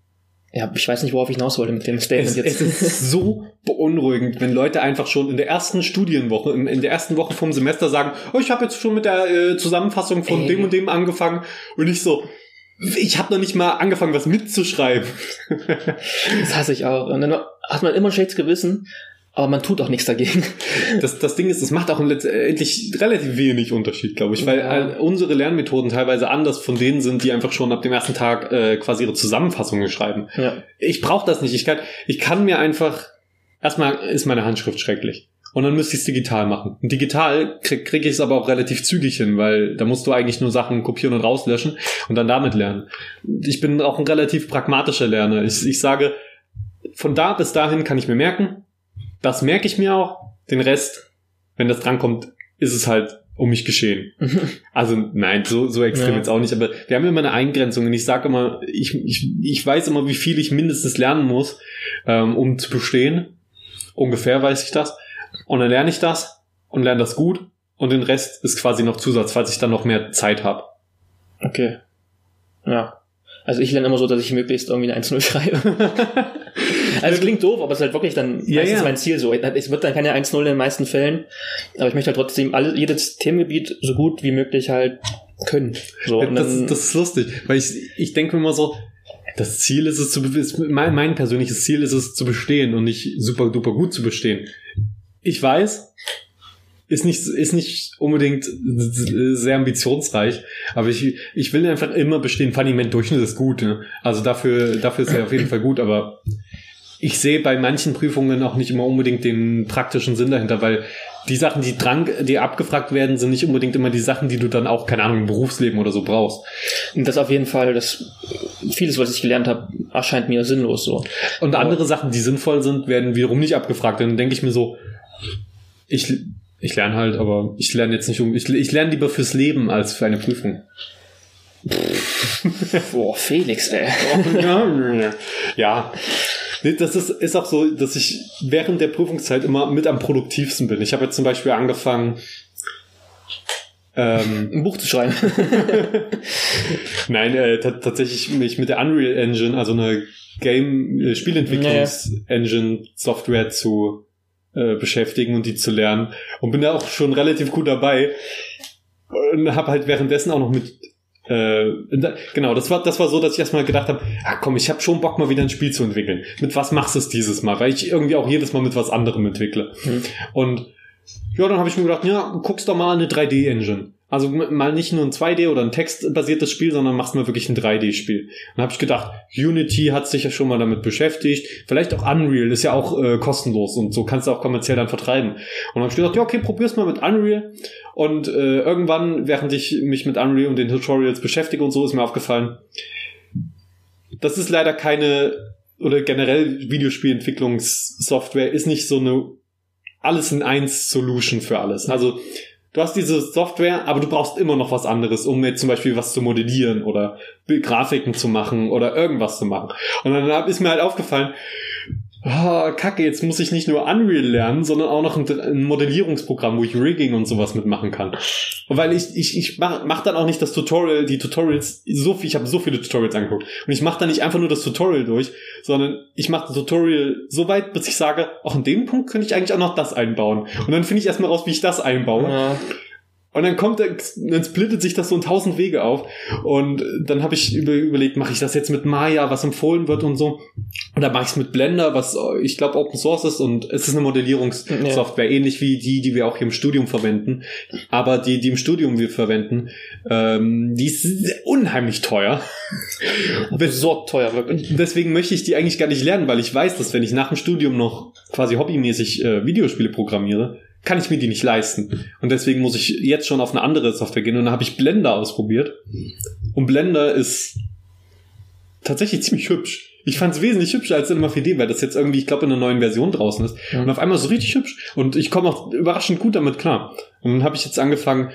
ja, ich weiß nicht, worauf ich hinaus wollte mit dem Statement Es, jetzt. es ist so beunruhigend, wenn Leute einfach schon in der ersten Studienwoche, in, in der ersten Woche vom Semester sagen, oh, ich habe jetzt schon mit der äh, Zusammenfassung von Ey. dem und dem angefangen und ich so, ich habe noch nicht mal angefangen, was mitzuschreiben. Das hasse ich auch. Und dann hat man immer ein schlechtes Gewissen, aber man tut auch nichts dagegen. Das, das Ding ist, es macht auch letztendlich relativ wenig Unterschied, glaube ich, weil Ja. äh, unsere Lernmethoden teilweise anders von denen sind, die einfach schon ab dem ersten Tag äh, quasi ihre Zusammenfassungen schreiben. Ja. Ich brauche das nicht. Ich kann, ich kann mir einfach, erstmal ist meine Handschrift schrecklich. Und dann müsste ich es digital machen. Und digital krieg, krieg ich es aber auch relativ zügig hin, weil da musst du eigentlich nur Sachen kopieren und rauslöschen und dann damit lernen. Ich bin auch ein relativ pragmatischer Lerner. Ich, ich sage, von da bis dahin kann ich mir merken, das merke ich mir auch. Den Rest, wenn das drankommt, ist es halt um mich geschehen. Also nein, so, so extrem Ja. jetzt auch nicht, aber wir haben immer eine Eingrenzung und ich sage immer, ich, ich, ich weiß immer, wie viel ich mindestens lernen muss, ähm, um zu bestehen. Ungefähr weiß ich das. Und dann lerne ich das und lerne das gut und den Rest ist quasi noch Zusatz, falls ich dann noch mehr Zeit habe. Okay. Ja. Also ich lerne immer so, dass ich möglichst irgendwie eine 1-0 schreibe. also es klingt doof, aber es ist halt wirklich dann Ja, meistens ja. mein Ziel so. Es wird dann keine 1-0 in den meisten Fällen, aber ich möchte halt trotzdem alle, jedes Themengebiet so gut wie möglich halt können. So, und das, dann, das ist lustig, weil ich, ich denke mir immer so, das Ziel ist es zu, ist, mein, mein persönliches Ziel ist es zu bestehen und nicht super duper gut zu bestehen. Ich weiß, ist nicht, ist nicht unbedingt sehr ambitionsreich, aber ich, ich will einfach immer bestehen. Allem mein Durchschnitt ist gut, ne? Also dafür, dafür ist er auf jeden Fall gut, aber ich sehe bei manchen Prüfungen auch nicht immer unbedingt den praktischen Sinn dahinter, weil die Sachen, die dran, die abgefragt werden, sind nicht unbedingt immer die Sachen, die du dann auch, keine Ahnung, im Berufsleben oder so brauchst. und das auf jeden Fall, das vieles, was ich gelernt habe, erscheint mir sinnlos so. Und Aber- andere Sachen, die sinnvoll sind, werden wiederum nicht abgefragt. Dann denke ich mir so, ich, ich lerne halt, aber ich lerne jetzt nicht um, ich, ich lerne lieber fürs Leben als für eine Prüfung. Boah, Felix, ey. ja. Nee, Das ist, ist auch so, dass ich während der Prüfungszeit immer mit am produktivsten bin. Ich habe jetzt zum Beispiel angefangen, ähm, Ein Buch zu schreiben. Nein, äh, ta- tatsächlich mich mit der Unreal Engine, also eine Game äh, Spielentwicklungs-Engine Software zu äh, beschäftigen und die zu lernen und bin da auch schon relativ gut dabei und habe halt währenddessen auch noch mit äh, genau, das war das war so, dass ich erstmal gedacht habe, ah, komm, ich habe schon Bock mal wieder ein Spiel zu entwickeln. Mit was machst du es dieses Mal? Weil ich irgendwie auch jedes Mal mit was anderem entwickle. Mhm. Und ja, dann habe ich mir gedacht, ja, guckst doch mal eine 3D-Engine. Also mal nicht nur ein 2D oder ein textbasiertes Spiel, sondern machst mal wirklich ein 3D-Spiel. Dann habe ich gedacht, Unity hat sich ja schon mal damit beschäftigt. Vielleicht auch Unreal ist ja auch äh, kostenlos und so kannst du auch kommerziell dann vertreiben. Und dann habe ich gedacht, ja, okay, probier's mal mit Unreal. Und äh, irgendwann, während ich mich mit Unreal und den Tutorials beschäftige und so, ist mir aufgefallen, das ist leider keine oder generell Videospielentwicklungssoftware ist nicht so eine alles in eins Solution für alles. Also du hast diese Software, aber du brauchst immer noch was anderes, um jetzt zum Beispiel was zu modellieren oder Grafiken zu machen oder irgendwas zu machen. Und dann ist mir halt aufgefallen, ah, kacke, jetzt muss ich nicht nur Unreal lernen, sondern auch noch ein, ein Modellierungsprogramm, wo ich Rigging und sowas mitmachen kann. Weil ich, ich, ich mach, mach dann auch nicht das Tutorial, die Tutorials, so viel, ich habe so viele Tutorials angeguckt. Und ich mache dann nicht einfach nur das Tutorial durch, sondern ich mache das Tutorial so weit, bis ich sage, auch an dem Punkt könnte ich eigentlich auch noch das einbauen. Und dann finde ich erstmal raus, wie ich das einbaue. Ja. Und dann kommt, der- dann splittet sich das so in tausend Wege auf. Und dann habe ich über, überlegt, mache ich das jetzt mit Maya, was empfohlen wird und so. Oder mache ich es mit Blender, was äh, ich glaube Open Source ist und es ist eine Modellierungssoftware, ähnlich wie die, die wir auch hier im Studium verwenden. Aber die, die im Studium wir verwenden, ähm, die ist unheimlich teuer. Besorgt teuer, wirklich. Und deswegen möchte ich die eigentlich gar nicht lernen, weil ich weiß, dass wenn ich nach dem Studium noch quasi hobbymäßig äh, Videospiele programmiere, kann ich mir die nicht leisten. Und deswegen muss ich jetzt schon auf eine andere Software gehen. Und dann habe ich Blender ausprobiert. Und Blender ist tatsächlich ziemlich hübsch. Ich fand es wesentlich hübscher als Cinema 4D, weil das jetzt irgendwie, ich glaube, in einer neuen Version draußen ist. Und auf einmal so richtig hübsch. Und ich komme auch überraschend gut damit klar. Und dann habe ich jetzt angefangen,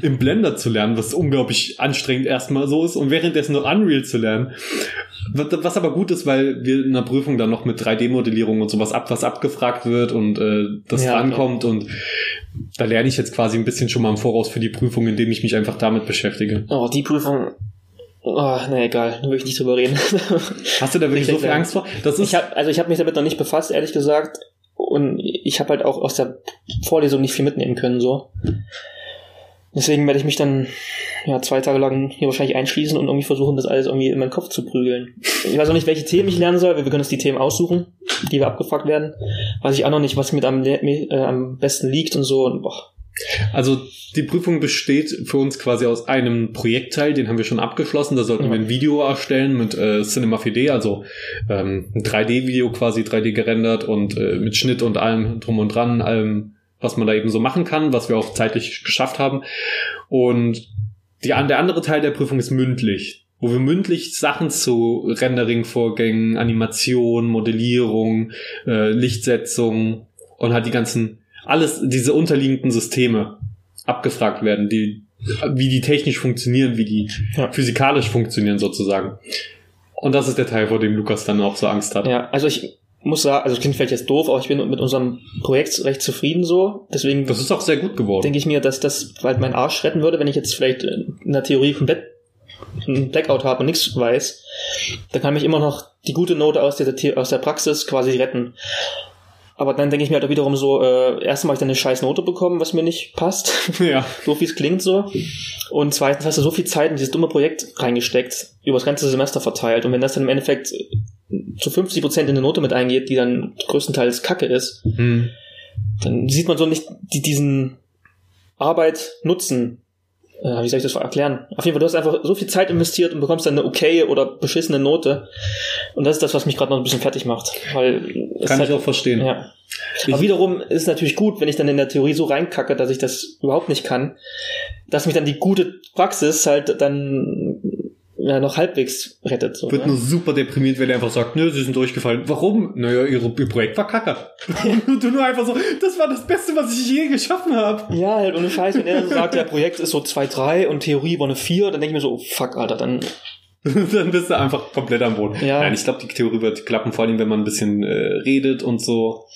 im Blender zu lernen, was unglaublich anstrengend erstmal so ist. Und währenddessen noch Unreal zu lernen. Was aber gut ist, weil wir in der Prüfung dann noch mit 3D-Modellierung und sowas ab, was abgefragt wird und äh, das Ja, drankommt. Und da lerne ich jetzt quasi ein bisschen schon mal im Voraus für die Prüfung, indem ich mich einfach damit beschäftige. Oh, die Prüfung. Oh, na egal, da will ich nicht drüber reden. Hast du da wirklich Ich so viel Angst vor? Das ist ich hab, also ich habe mich damit noch nicht befasst, ehrlich gesagt. Und ich habe halt auch aus der Vorlesung nicht viel mitnehmen können, so. Deswegen werde ich mich dann ja zwei Tage lang hier wahrscheinlich einschließen und irgendwie versuchen, das alles irgendwie in meinen Kopf zu prügeln. Ich weiß auch nicht, welche Themen ich lernen soll. Wir können uns die Themen aussuchen, die wir abgefragt werden. Weiß ich auch noch nicht, was mir am, äh, am besten liegt und so. Und, boah. Also die Prüfung besteht für uns quasi aus einem Projektteil, den haben wir schon abgeschlossen. Da sollten Ja. wir ein Video erstellen mit äh, Cinema 4D, also ähm, ein 3D-Video quasi 3D gerendert und äh, mit Schnitt und allem drum und dran, allem, was man da eben so machen kann, was wir auch zeitlich geschafft haben. Und die, der andere Teil der Prüfung ist mündlich, wo wir mündlich Sachen zu Rendering-Vorgängen, Animation, Modellierung, äh, Lichtsetzung und halt die ganzen, alles, diese unterliegenden Systeme abgefragt werden, die, wie die technisch funktionieren, wie die Ja. physikalisch funktionieren sozusagen. Und das ist der Teil, vor dem Lukas dann auch so Angst hat. Ja, also ich muss sagen, also klingt vielleicht jetzt doof, aber ich bin mit unserem Projekt recht zufrieden so. Deswegen Das ist auch sehr gut geworden. denke ich mir, dass das halt meinen Arsch retten würde, wenn ich jetzt vielleicht in der Theorie komplett einen Blackout habe und nichts weiß. Da kann mich immer noch die gute Note aus der, aus der Praxis quasi retten. Aber dann denke ich mir halt auch wiederum so, äh, erstens habe ich dann eine scheiß Note bekommen, was mir nicht passt. ja. so wie es klingt so. Und zweitens hast du so viel Zeit in dieses dumme Projekt reingesteckt, über das ganze Semester verteilt. Und wenn das dann im Endeffekt zu 50 Prozent in eine Note mit eingeht, die dann größtenteils Kacke ist, Hm. dann sieht man so nicht die, diesen Arbeit nutzen. Äh, wie soll ich das erklären? Auf jeden Fall, du hast einfach so viel Zeit investiert und bekommst dann eine okay oder beschissene Note. Und das ist das, was mich gerade noch ein bisschen fertig macht. Weil Kann halt, ich auch verstehen. ja. Ich- Aber wiederum ist es natürlich gut, wenn ich dann in der Theorie so reinkacke, dass ich das überhaupt nicht kann, dass mich dann die gute Praxis halt dann ja, noch halbwegs rettet. So, wird ne? nur super deprimiert, wenn er einfach sagt, nö, sie sind durchgefallen. Warum? Naja, ihre, ihr Projekt war kacke. Und du nur einfach so, das war das Beste, was ich je geschaffen habe. Ja, halt ohne Scheiß, wenn er so sagt, ja, Projekt ist so 2-3 und Theorie war eine 4, dann denke ich mir so, oh, fuck, Alter, dann Dann bist du einfach komplett am Boden. Ja. Nein, ich glaube, die Theorie wird klappen, vor allem, wenn man ein bisschen äh, redet und so.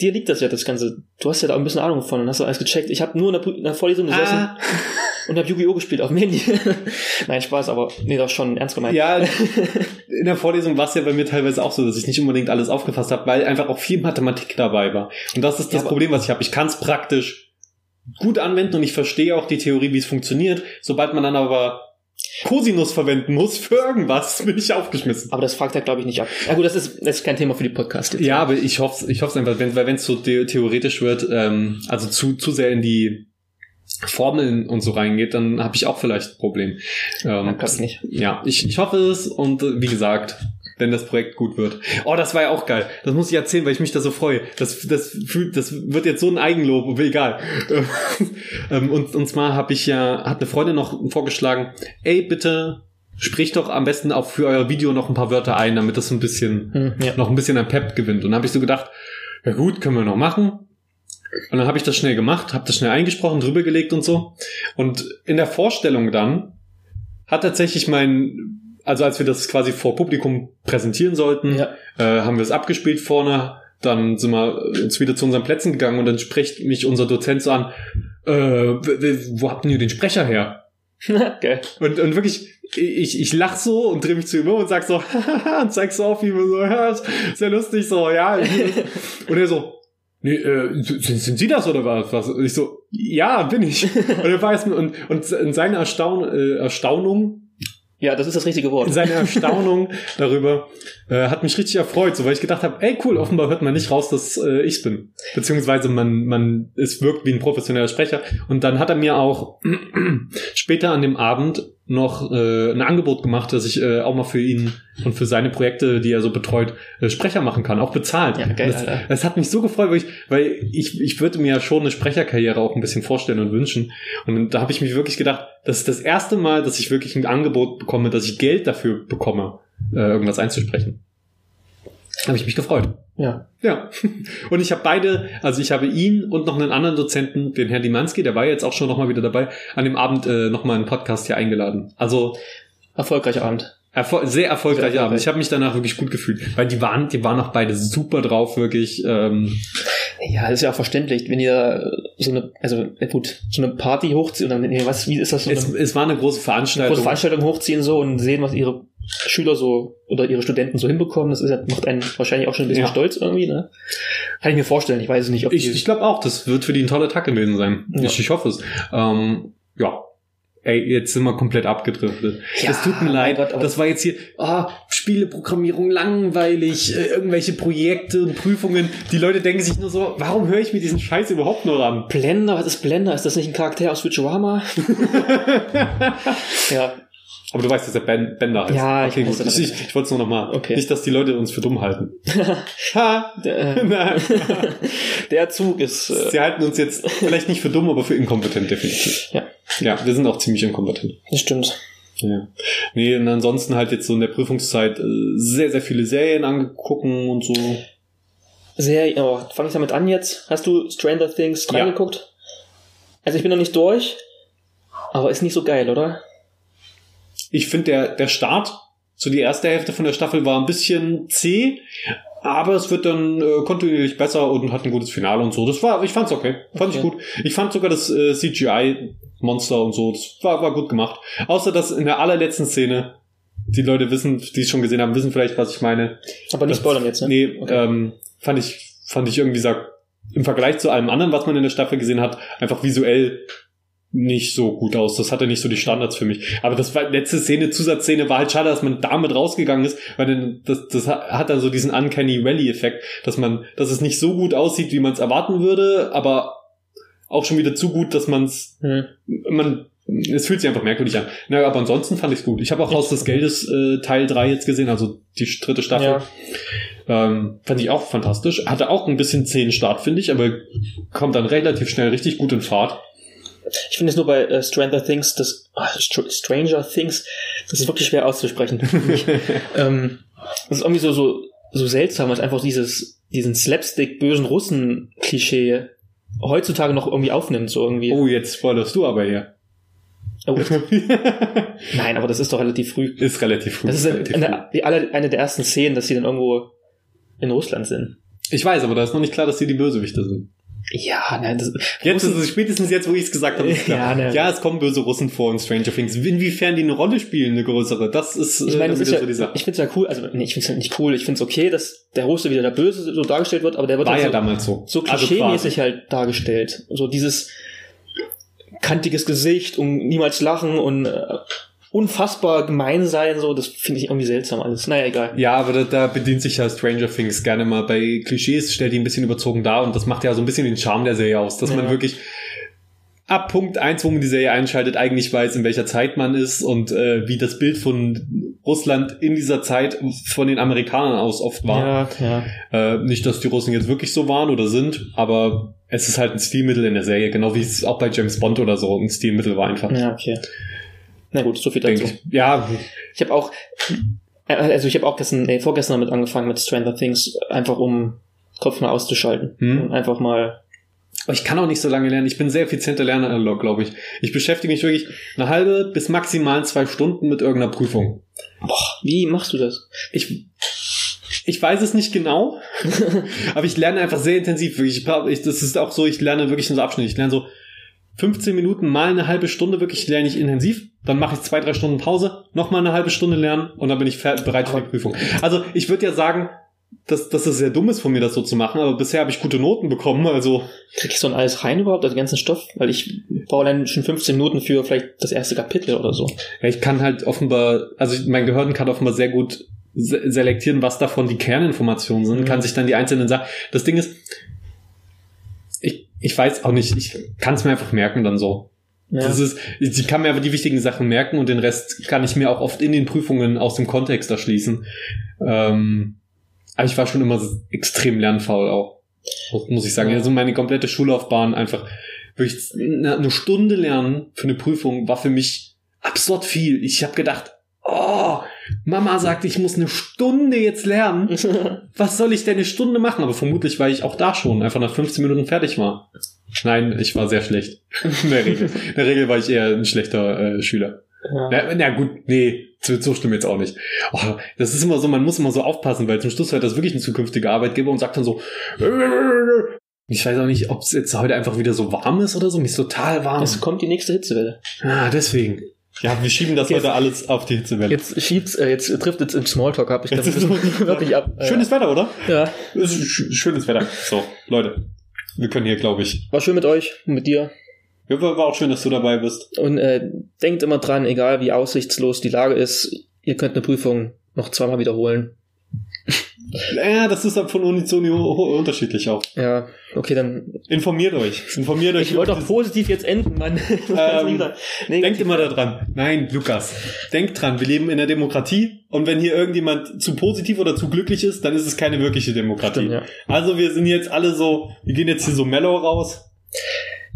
dir liegt das ja, das Ganze. Du hast ja da auch ein bisschen Ahnung von und hast du alles gecheckt. Ich habe nur in der, in der Vorlesung gesessen Ah, und habe Yu-Gi-Oh! gespielt auf dem Handy. Nein, Spaß, aber nee, das ist schon ernst gemeint. ja, in der Vorlesung war es ja bei mir teilweise auch so, dass ich nicht unbedingt alles aufgefasst habe, weil einfach auch viel Mathematik dabei war. Und das ist das Ja, Problem, was ich habe. Ich kann es praktisch gut anwenden und ich verstehe auch die Theorie, wie es funktioniert. Sobald man dann aber Cosinus verwenden muss für irgendwas, bin ich aufgeschmissen. Aber das fragt er, glaube ich, nicht ab. Ja gut, das ist, das ist kein Thema für die Podcast jetzt. Ja, aber ich hoffe ich hoffe einfach, wenn, weil wenn es so the theoretisch wird, ähm, also zu, zu sehr in die Formeln und so reingeht, dann habe ich auch vielleicht ein Problem. Ja, Ähm, ich nicht. ja, ich, ich hoffe es und äh, wie gesagt, wenn das Projekt gut wird. Oh, das war ja auch geil. Das muss ich erzählen, weil ich mich da so freue. Das, das, fühlt, das wird jetzt so ein Eigenlob, aber egal. Ähm, und, und zwar habe ich ja, hat eine Freundin noch vorgeschlagen, ey, bitte sprich doch am besten auch für euer Video noch ein paar Wörter ein, damit das so ein bisschen Hm, ja. noch ein bisschen an Pep gewinnt. Und habe ich so gedacht, ja gut, können wir noch machen. Und dann habe ich das schnell gemacht, habe das schnell eingesprochen, drüber gelegt und so. Und in der Vorstellung dann hat tatsächlich mein, also als wir das quasi vor Publikum präsentieren sollten, Ja. äh, haben wir es abgespielt vorne, dann sind wir uns wieder zu unseren Plätzen gegangen und dann spricht mich unser Dozent so an, äh, wo habt ihr den Sprecher her? Geil. Und, und wirklich, ich, ich lach so und drehe mich zu ihm um und sag so, und zeig so auf ihm so, ja, ist sehr lustig, so, ja. Und er so, nee, äh, sind, sind Sie das oder was? was? Und ich so, ja, bin ich. Und er jetzt, und, und in seiner Erstaun, äh, Erstaunung, Ja, das ist das richtige Wort. seine Erstaunung darüber äh, hat mich richtig erfreut, so weil ich gedacht habe, ey cool, offenbar hört man nicht raus, dass äh, ich bin, beziehungsweise man man es wirkt wie ein professioneller Sprecher. Und dann hat er mir auch später an dem Abend noch äh, ein Angebot gemacht, dass ich äh, auch mal für ihn und für seine Projekte, die er so betreut, äh, Sprecher machen kann, auch bezahlt. Ja, geil, das, das hat mich so gefreut, weil ich, weil ich, ich würde mir ja schon eine Sprecherkarriere auch ein bisschen vorstellen und wünschen. Und da habe ich mich wirklich gedacht, das ist das erste Mal, dass ich wirklich ein Angebot bekomme, dass ich Geld dafür bekomme, äh, irgendwas einzusprechen. Habe ich mich gefreut. Ja. Ja. Und ich habe beide, also ich habe ihn und noch einen anderen Dozenten, den Herrn Limanski, der war jetzt auch schon nochmal wieder dabei, an dem Abend äh, nochmal einen Podcast hier eingeladen. Also Erfolgreicher Abend. erfol sehr erfolgreicher Sehr Abend. Ich habe mich danach wirklich gut gefühlt, weil die waren, die waren auch beide super drauf, wirklich. Ähm, Ja, ist ja auch verständlich, wenn ihr so eine, also gut, so eine Party hochziehen und dann, nee, was, wie ist das so eine es, es war eine große Veranstaltung. große Veranstaltung hochziehen so und sehen, was ihre Schüler so oder ihre Studenten so hinbekommen, das ist, ja- macht einen wahrscheinlich auch schon ein bisschen Ja. stolz irgendwie, ne? Kann ich mir vorstellen, ich weiß es nicht, ob Ich, ich glaube auch, das wird für die ein toller Tag gewesen sein. Ja. Ich, ich hoffe es. Ähm, ja. Ey, jetzt sind wir komplett abgedriftet. Ja, es tut mir leid, Gott, aber- das war jetzt hier, ah, Spieleprogrammierung langweilig, äh, irgendwelche Projekte und Prüfungen. Die Leute denken sich nur so, warum höre ich mir diesen Scheiß überhaupt nur an? Blender, was ist Blender? Ist das nicht ein Charakter aus Futurama? ja, Aber du weißt, dass der ben, Bender heißt. Ja, ich okay, weiß gut. Ich, ich, ich wollte es nur nochmal. Okay. Nicht, dass die Leute uns für dumm halten. ha! der, äh, der Zug ist, äh, Sie halten uns jetzt vielleicht nicht für dumm, aber für inkompetent, definitiv. ja, Ja, wir sind auch ziemlich inkompetent. das stimmt. Ja. Nee, und ansonsten halt jetzt so in der Prüfungszeit äh, sehr, sehr viele Serien angegucken und so. Sehr, oh, fang ich damit an jetzt? Hast du Stranger Things Ja. reingeguckt? Also ich bin noch nicht durch, aber ist nicht so geil, oder? Ich finde, der, der Start, so die erste Hälfte von der Staffel war ein bisschen zäh, aber es wird dann äh, kontinuierlich besser und hat ein gutes Finale und so. Das war, ich fand's okay. Fand ich Okay. gut. Ich fand sogar das äh, CGI-Monster und so, das war, war gut gemacht. Außer dass in der allerletzten Szene, die Leute wissen, die es schon gesehen haben, wissen vielleicht, was ich meine. Aber nicht spoilern jetzt, ne? Nee, Okay. ähm, fand ich, fand ich irgendwie sag, im Vergleich zu allem anderen, was man in der Staffel gesehen hat, einfach visuell nicht so gut aus. Das hatte nicht so die Standards für mich. Aber das war letzte Szene, Zusatzszene war halt schade, dass man damit rausgegangen ist, weil dann, das, das hat dann so diesen Uncanny Valley-Effekt, dass man, dass es nicht so gut aussieht, wie man es erwarten würde, aber auch schon wieder zu gut, dass man es Hm. man es fühlt sich einfach merkwürdig an. Na, aber ansonsten fand ich gut. Ich habe auch Haus des Geldes äh, Teil 3 jetzt gesehen, also die dritte Staffel. Ja. Ähm, fand ich auch fantastisch. Hatte auch ein bisschen zähen Start, finde ich, aber kommt dann relativ schnell richtig gut in Fahrt. Ich finde es nur bei äh, Stranger Things, das ah, Str Stranger Things, das ist wirklich schwer auszusprechen. ähm, das ist irgendwie so, so, so seltsam, weil es einfach dieses, diesen Slapstick bösen Russen-Klischee heutzutage noch irgendwie aufnimmt, so irgendwie. Oh, jetzt spoilerst du aber hier. Oh, nein, aber das ist doch relativ früh. ist relativ früh. Das ist relativ eine, die, alle, eine der ersten Szenen, dass sie dann irgendwo in Russland sind. früh. Ich weiß, aber da ist noch nicht klar, dass die die Bösewichte sind. Ja, nein, das, Jetzt ist es spätestens jetzt, wo ich es gesagt habe. ist. Ja, ne. ja, es kommen böse Russen vor in Stranger Things. Inwiefern die eine Rolle spielen, eine größere, das ist ich meine, äh, das ist ja, so die Sache. ich finde es ja cool, also nee, ich finde es halt nicht cool, ich finde es okay, dass der Russe wieder der Böse so dargestellt wird, aber der wird War halt ja so, damals so. so Also klischee-mäßig halt dargestellt. So dieses kantiges Gesicht und niemals lachen und äh, unfassbar gemein sein, so, das finde ich irgendwie seltsam alles. Naja, egal. Ja, aber da, da bedient sich ja Stranger Things gerne mal bei Klischees, stellt die ein bisschen überzogen dar und das macht ja so ein bisschen den Charme der Serie aus, dass man Ja. wirklich ab Punkt eins, wo man die Serie einschaltet, eigentlich weiß, in welcher Zeit man ist und äh, wie das Bild von Russland in dieser Zeit von den Amerikanern aus oft war. Ja, ja. Äh, nicht, dass die Russen jetzt wirklich so waren oder sind, aber es ist halt ein Stilmittel in der Serie, genau wie es auch bei James Bond oder so ein Stilmittel war einfach. Ja, okay. Na gut, so viel dazu. Ich. Ja, Ich habe auch, äh, also ich habe auch gestern, nee, vorgestern damit angefangen mit Stranger Things, einfach um Kopf mal auszuschalten. Hm. Und einfach mal, Aber ich kann auch nicht so lange lernen. Ich bin sehr effizienter Lerner, glaube ich. Ich beschäftige mich wirklich eine halbe bis maximal zwei Stunden mit irgendeiner Prüfung. wie machst du das? Ich, ich weiß es nicht genau, aber ich lerne einfach sehr intensiv. Wirklich. Ich, das ist auch so, ich lerne wirklich in so Abschnitte. Ich lerne so 15 Minuten mal eine halbe Stunde wirklich lerne ich intensiv. Dann mache ich zwei, drei Stunden Pause, nochmal eine halbe Stunde lernen und dann bin ich bereit für die Prüfung. Also ich würde ja sagen, dass, dass es sehr dumm ist von mir, das so zu machen, aber bisher habe ich gute Noten bekommen. Also Krieg ich so ein alles rein überhaupt, also den ganzen Stoff? Weil ich brauche dann schon 15 Minuten für vielleicht das erste Kapitel oder so. Ja, ich kann halt offenbar, also mein Gehirn kann offenbar sehr gut se selektieren, was davon die Kerninformationen sind, Mhm. kann sich dann die einzelnen Sachen. Das Ding ist, ich, weiß auch nicht, ich kann es mir einfach merken dann so. Ja. Das ist, ich kann mir aber die wichtigen Sachen merken und den Rest kann ich mir auch oft in den Prüfungen aus dem Kontext erschließen. Ähm, aber ich war schon immer extrem lernfaul auch. Muss ich sagen. Also meine komplette Schullaufbahn einfach wirklich eine eine Stunde lernen für eine Prüfung war für mich absurd viel. Ich habe gedacht, oh, Mama sagt, ich muss eine Stunde jetzt lernen. Was soll ich denn eine Stunde machen? Aber vermutlich, weil ich auch da schon einfach nach 15 Minuten fertig war. Nein, ich war sehr schlecht. In der Regel, In der Regel war ich eher ein schlechter äh, Schüler. Ja. Na, na gut, nee, so, so stimmt jetzt auch nicht. Oh, das ist immer so, man muss immer so aufpassen, weil zum Schluss wird das wirklich ein zukünftiger Arbeitgeber und sagt dann so, ich weiß auch nicht, ob es jetzt heute einfach wieder so warm ist oder so. Mir ist total warm. Es kommt die nächste Hitzewelle. Ah, deswegen. Ja, wir schieben das Jetzt- heute alles auf die Hitzewelle. Jetzt schiebt's, äh, jetzt trifft es im Smalltalk ab. Ich glaube, ist wirklich ab. Schönes Wetter, oder? Ja, schönes Wetter. So, Leute. Wir können hier, glaube ich. war schön mit euch und mit dir. Ja, war war auch schön, dass du dabei bist. Und äh, denkt immer dran, egal wie aussichtslos die Lage ist, ihr könnt eine Prüfung noch zweimal wiederholen. Ja, das ist von Uni zu Uni unterschiedlich auch. Ja, okay, dann. Informiert euch. Informiert euch. Ich wollte doch positiv jetzt enden, Mann. Ähm, nee, Denkt immer daran. Nein, Lukas. Denkt dran, wir leben in der Demokratie und wenn hier irgendjemand zu positiv oder zu glücklich ist, dann ist es keine wirkliche Demokratie. Stimmt, ja. Also wir sind jetzt alle so, wir gehen jetzt hier so mellow raus.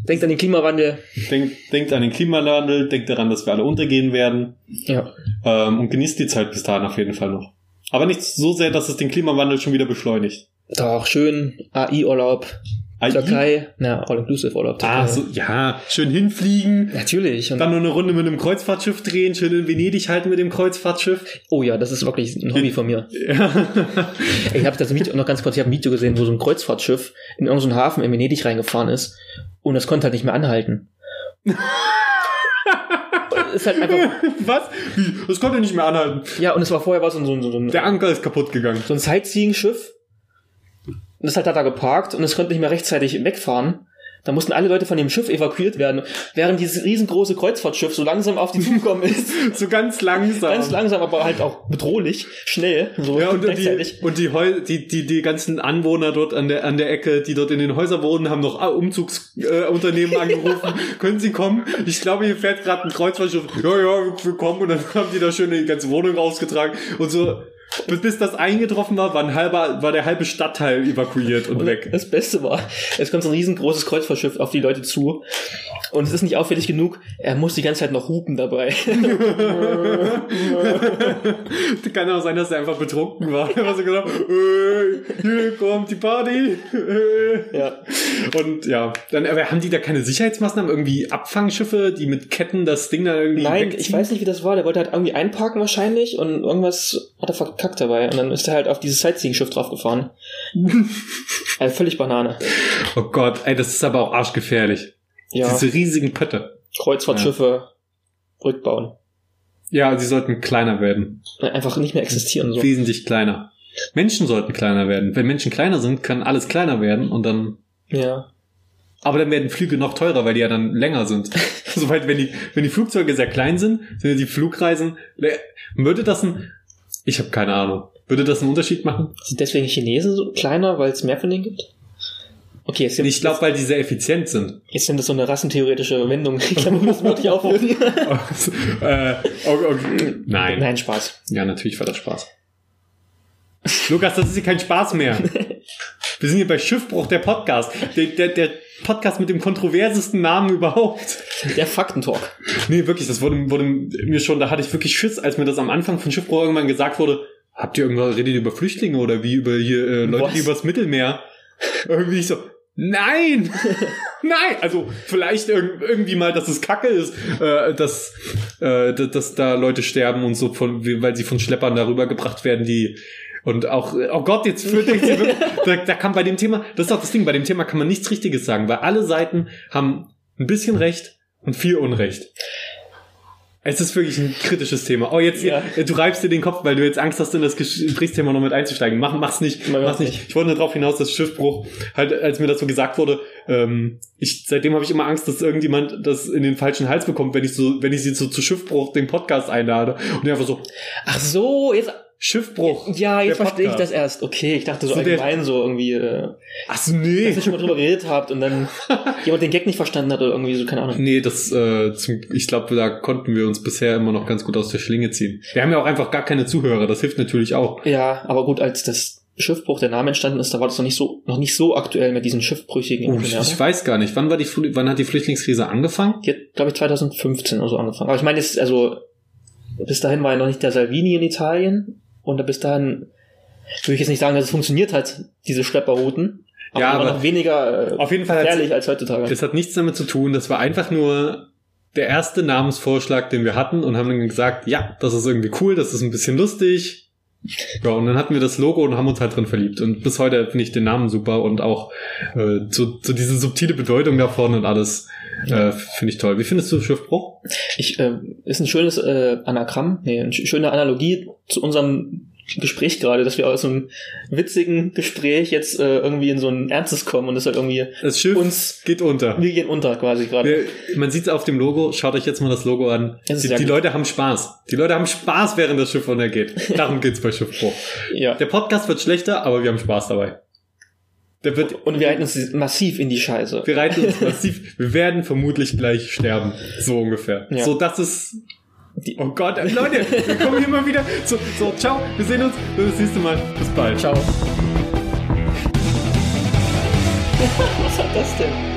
Denkt an den Klimawandel. Denkt, denkt an den Klimawandel, denkt daran, dass wir alle untergehen werden Ja. ähm, und genießt die Zeit bis dahin auf jeden Fall noch. Aber nicht so sehr, dass es den Klimawandel schon wieder beschleunigt. Doch, schön. AI-Urlaub. AI? Türkei. Na, All-Inclusive-Urlaub. Ah, so, ja, schön hinfliegen. Natürlich. Und, Dann nur eine Runde mit einem Kreuzfahrtschiff drehen, schön in Venedig halten mit dem Kreuzfahrtschiff. oh ja, das ist wirklich ein Hobby von mir. Ja. Ich habe das Video, noch ganz kurz, ich habe ein Video gesehen, wo so ein Kreuzfahrtschiff in irgendeinen Hafen in Venedig reingefahren ist und es konnte halt nicht mehr anhalten. Ist halt einfach, Was? Wie? Das konnte nicht mehr anhalten. ja, und es war vorher so ein, so ein, so ein, Der Anker ist kaputt gegangen. so ein Sightseeing-Schiff. Und das hat da geparkt und es konnte nicht mehr rechtzeitig wegfahren. Da mussten alle Leute von dem Schiff evakuiert werden, während dieses riesengroße Kreuzfahrtschiff so langsam auf die zugekommen ist. So ganz langsam. Ganz langsam, aber halt auch bedrohlich, schnell, so Ja, und die, und die, Heu die, die, die ganzen Anwohner dort an der, an der Ecke, die dort in den Häusern wohnen, haben noch Umzugsunternehmen äh, Unternehmen angerufen. Können Sie kommen? Ich glaube, hier fährt gerade ein Kreuzfahrtschiff. Ja, ja, wir kommen. Und dann haben die da schön die ganze Wohnung rausgetragen. Und so, bis, das eingetroffen war, war, ein halber, war der halbe Stadtteil evakuiert und weg. Das Beste war, es kommt so ein riesengroßes Kreuzfahrtschiff auf die Leute zu und es ist nicht auffällig genug, er muss die ganze Zeit noch hupen dabei. Kann auch sein, dass er einfach betrunken war. Er war so genau, äh, hier kommt die Party. Äh. ja. Und ja, dann aber haben die da keine Sicherheitsmaßnahmen, irgendwie Abfangschiffe, die mit Ketten das Ding da irgendwie Nein, wegziehen? ich weiß nicht, wie das war. Der wollte halt irgendwie einparken wahrscheinlich und irgendwas hat er verkackt dabei und dann ist er halt auf dieses Sightseeing-Schiff draufgefahren. also völlig Banane. Oh Gott, ey, das ist aber auch arschgefährlich. Ja, Diese riesigen Pötte. Kreuzfahrtschiffe rückbauen. Ja, sie sollten kleiner werden. Einfach nicht mehr existieren. So. Wesentlich kleiner. Menschen sollten kleiner werden. Wenn Menschen kleiner sind, kann alles kleiner werden und dann. Ja. Aber dann werden Flüge noch teurer, weil die ja dann länger sind. Soweit, wenn die, wenn die Flugzeuge sehr klein sind, sind ja die Flugreisen. Würde das ein. Ich habe keine Ahnung. Würde das einen Unterschied machen? Sind deswegen Chinesen so kleiner, weil es mehr von denen gibt? Okay, jetzt, Ich glaube, weil die sehr effizient sind. jetzt sind das so eine rassentheoretische Wendung. Ich glaube, wir müssen wirklich aufhören. äh, okay, okay. Nein. Nein, Spaß. Ja, natürlich war das Spaß. Lukas, das ist hier kein Spaß mehr. Wir sind hier bei Schiffbruch, der Podcast. Der, der, der Podcast mit dem kontroversesten Namen überhaupt. Der Faktentalk. Nee, wirklich, das wurde, wurde mir schon, da hatte ich wirklich Schiss, als mir das am Anfang von Schiffbruch irgendwann gesagt wurde. Habt ihr irgendwann, redet ihr über Flüchtlinge oder wie über hier äh, Leute, Was? die übers Mittelmeer? Irgendwie so, nein! nein! Also vielleicht irg irgendwie mal, dass es Kacke ist, äh, dass, äh, dass da Leute sterben und so, von, weil sie von Schleppern darüber gebracht werden, die und auch, oh Gott, jetzt fühlt sich wirklich, da, da kann bei dem Thema, das ist auch das Ding, bei dem Thema kann man nichts Richtiges sagen, weil alle Seiten haben ein bisschen Recht und viel Unrecht. Es ist wirklich ein kritisches Thema. Oh, jetzt, Ja. du reibst dir den Kopf, weil du jetzt Angst hast, in das Gesprächsthema noch mit einzusteigen. Mach, mach's nicht, Mach mach's nicht. Ich wollte nur darauf hinaus, dass Schiffbruch, halt, als mir das so gesagt wurde, ähm, ich, seitdem habe ich immer Angst, dass irgendjemand das in den falschen Hals bekommt, wenn ich so, wenn ich sie so zu Schiffbruch den Podcast einlade und die einfach so, Ach so, jetzt. Schiffbruch. Ja, jetzt verstehe ich das erst. Okay, ich dachte so, So der- allgemein so irgendwie, äh, Ach so, nee. dass ihr schon mal drüber geredet habt und dann jemand den Gag nicht verstanden hat oder irgendwie so, keine Ahnung. Nee, das, äh, zum, ich glaube, da konnten wir uns bisher immer noch ganz gut aus der Schlinge ziehen. Wir haben ja auch einfach gar keine Zuhörer, das hilft natürlich auch. Ja, aber gut, als das Schiffbruch der Name entstanden ist, da war das noch nicht so, noch nicht so aktuell mit diesen Schiffbrüchigen. Oh, ich, ich weiß gar nicht, wann war die, wann hat die Flüchtlingskrise angefangen? Die hat, glaube ich, 2015 oder so angefangen. Aber ich meine, jetzt, also, bis dahin war ja noch nicht der Salvini in Italien. Und bis dahin würde ich jetzt nicht sagen, dass es funktioniert hat, diese Schlepperrouten. Aber, Ja, aber noch weniger äh, Auf jeden Fall hat gefährlich als heutzutage. Das hat nichts damit zu tun, das war einfach nur der erste Namensvorschlag, den wir hatten und haben dann gesagt, ja, das ist irgendwie cool, das ist ein bisschen lustig. Ja, und dann hatten wir das Logo und haben uns halt drin verliebt. Und bis heute finde ich den Namen super und auch äh, so, so diese subtile Bedeutung davon und alles äh, finde ich toll. Wie findest du Schiffbruch? Ich, äh, ist ein schönes äh, Anagramm, nee, eine sch- schöne Analogie zu unserem Gespräch gerade, dass wir aus einem witzigen Gespräch jetzt äh, irgendwie in so ein ernstes kommen und das halt irgendwie Das Schiff uns, geht unter. wir gehen unter quasi gerade. Man sieht es auf dem Logo, schaut euch jetzt mal das Logo an. Das Die, die. Leute haben Spaß. Die Leute haben Spaß, während das Schiff untergeht. Darum geht's bei Schiffbruch. Ja. Der Podcast wird schlechter, aber wir haben Spaß dabei. Der wird, Und wir halten uns massiv in die Scheiße. wir reiten uns massiv, wir werden vermutlich gleich sterben. So ungefähr. Ja. So, das ist, Die- oh Gott, äh, Leute, wir kommen hier mal wieder. So, so, ciao, wir sehen uns, bis das nächste Mal. Bis bald. Ciao. Was hat das denn?